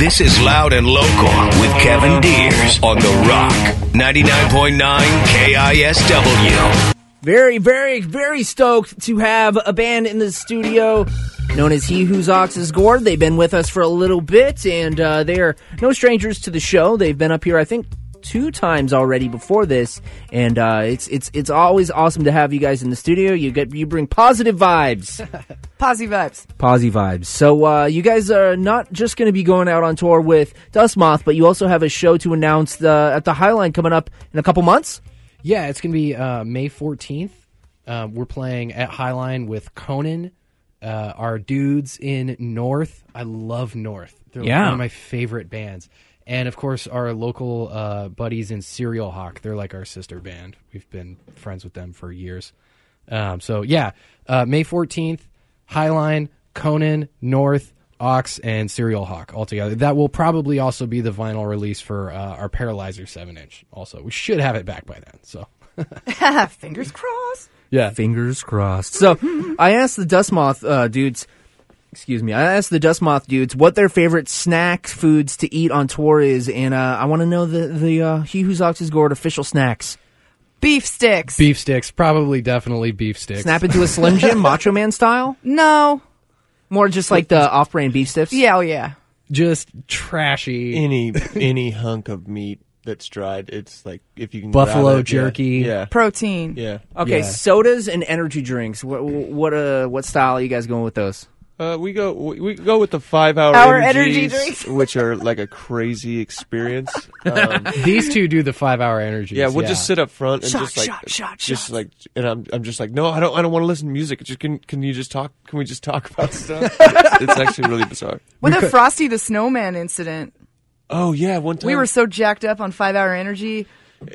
This is Loud and Local with Kevin Diers on The Rock, 99.9 KISW. Very, very, very stoked to have a band in the studio known as He Whose Ox is Gored. They've been with us for a little bit, and uh, they are no strangers to the show. They've been up here, I think, two times already before this, and uh, it's it's it's always awesome to have you guys in the studio. You get you bring positive vibes. (laughs) Posy vibes. Posy vibes. So uh, you guys are not just going to be going out on tour with Dust Moth, but you also have a show to announce uh, at the Highline coming up in a couple months. Yeah, it's going to be uh, May 14th. Uh, we're playing at Highline with Conan, uh, our dudes in North. I love North. They're Yeah. one of my favorite bands. And of course, our local uh, buddies in Serial Hawk. They're like our sister band. We've been friends with them for years. Um, so, yeah, uh, May 14th, Highline, Conan, North, Ox, and Serial Hawk all together. That will probably also be the vinyl release for uh, our Paralyzer 7 inch, also. We should have it back by then. So, (laughs) (laughs) Fingers crossed. yeah. Fingers crossed. So I asked the Dust Moth uh, dudes, excuse me, I asked the Dust Moth dudes what their favorite snack foods to eat on tour is, and uh, I want to know the the uh, He Whose Ox is Gored official snacks. Beef sticks. Beef sticks, probably definitely beef sticks. Snap into a Slim Jim, (laughs) Macho Man style, No. more just like the off-brand beef stiffs. Yeah, oh yeah. Just trashy. Any any hunk of meat that's dried, it's like if you can Buffalo grab it, yeah. jerky. Yeah, Protein. yeah. Okay, Yeah. sodas and energy drinks. What what uh what style are you guys going with those? Uh, we go we, we go with the five hour Hour energy energies, drinks. (laughs) which are like a crazy experience. Um, (laughs) These two do the five hour energy. yeah, we'll just sit up front and Shot, just like shot, shot, just shot. like and I'm I'm just like no I don't I don't want to listen to music. Just can can you just talk? Can we just talk about (laughs) stuff? it's, it's actually really bizarre. With the Frosty the Snowman incident, Oh yeah, one time we were so jacked up on five hour energy.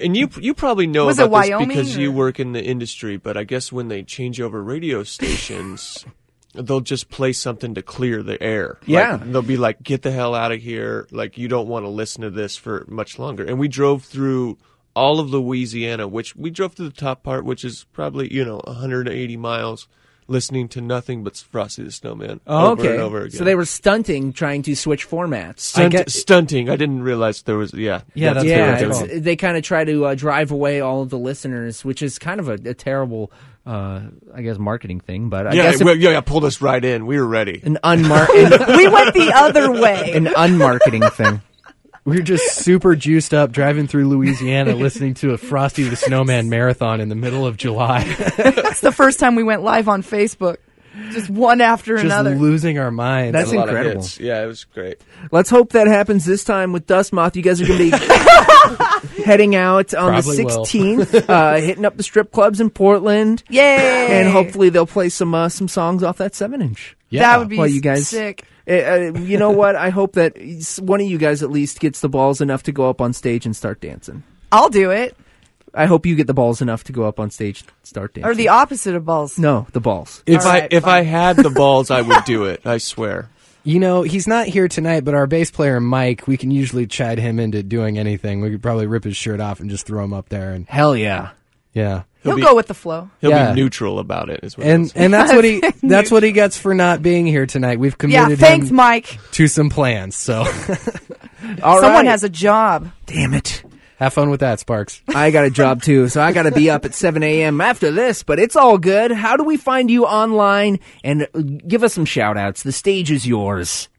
And you you probably know Was it about this Wyoming, because you or- work in the industry, but I guess when they change over radio stations, they'll just play something to clear the air. Like, Yeah. they'll be like, "Get the hell out of here!" Like you don't want to listen to this for much longer. And we drove through all of Louisiana, which we drove to the top part, which is probably you know 180 miles, listening to nothing but Frosty the Snowman Oh, over okay. and over again. So they were stunting, trying to switch formats. Stunt- get- stunting. I didn't realize there was yeah Yeah, that's yeah, what it's- it's they kind of try to uh, drive away all of the listeners, which is kind of a, a terrible, uh, I guess, marketing thing. But I yeah, guess well, yeah, yeah, pulled us right in. We were ready. an unmarketing. (laughs) an, We went the other way. an unmarketing thing. We were just super juiced up driving through Louisiana listening to a Frosty the Snowman marathon in the middle of July. (laughs) That's the first time we went live on Facebook. Just one after just another. losing our minds. That's A lot of incredible. Yeah, it was great. Let's hope that happens this time with Dust Moth. You guys are going to be (laughs) heading out on Probably the 16th, (laughs) uh, hitting up the strip clubs in Portland, Yay! and hopefully they'll play some uh, some songs off that seven inch. yeah. that would be Well, you guys- sick. Uh, uh, you know what? I hope that one of you guys at least gets the balls enough to go up on stage and start dancing. I'll do it. I hope you get the balls enough to go up on stage and start dancing. Or the opposite of balls. no, the balls. If All I right, if fine. I had the balls, I would do it. I swear. You know, he's not here tonight, but our bass player Mike, we can usually chide him into doing anything. We could probably rip his shirt off and just throw him up there, and Hell yeah. yeah, He'll be- go with the flow. He'll Yeah. be neutral about it. Is what and and that's what he (laughs) that's what he gets for not being here tonight. We've committed Yeah, committed thanks, him Mike. to some plans, so (laughs) All Someone right. has a job. Damn it. Have fun with that, Sparks. (laughs) I got a job too, so I got to be up at 7 a.m. after this, but it's all good. How do we find you online? And uh, give us some shout outs. The stage is yours.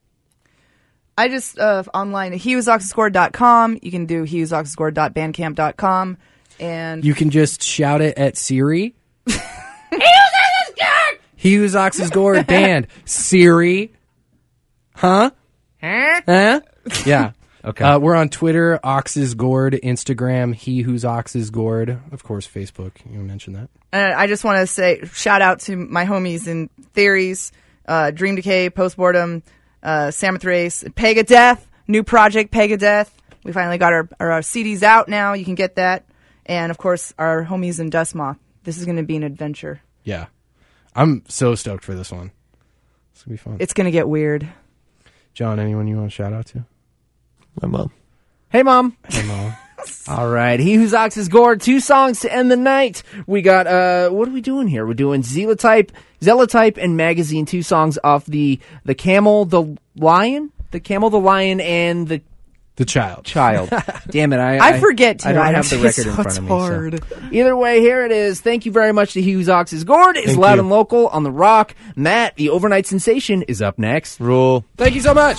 I just uh, online at hewsoxscore.com. You can do hewsoxscore.bandcamp.com. And You can just shout it at Siri. (laughs) He Whose Ox's Gored band. Siri. Huh? Huh? Yeah. Okay. Uh, we're on Twitter, Ox's Gored, Instagram, He Whose Ox's Gored, of course, Facebook. You mentioned that. Uh, I just want to say shout out to my homies in Theories, uh, Dream Decay, Postmortem, uh, Samoth Race, Pega Death, new project Pega Death. We finally got our, our, our CDs out now. You can get that. And of course, our homies in Dust Moth. This is going to be an adventure. Yeah. I'm so stoked for this one. It's going to be fun. It's going to get weird. John, anyone you want to shout out to? My mom. Hey, Mom. Hey, Mom. (laughs) All right. He Whose Ox is Gored. Two songs to end the night. We got, uh, what are we doing here? We're doing Zealotype, Zealotype and Magazine. Two songs off the, the Camel, the Lion? the camel, the lion, and the The child. child. (laughs) Damn it! I I forget too. I don't have honestly, the record so in front it's of me. so. hard. Either way, here it is. Thank you very much to Whose Ox's Gored. It's Thank loud you. and local on the rock. Matt, the overnight sensation, is up next. Rule. Thank you so much.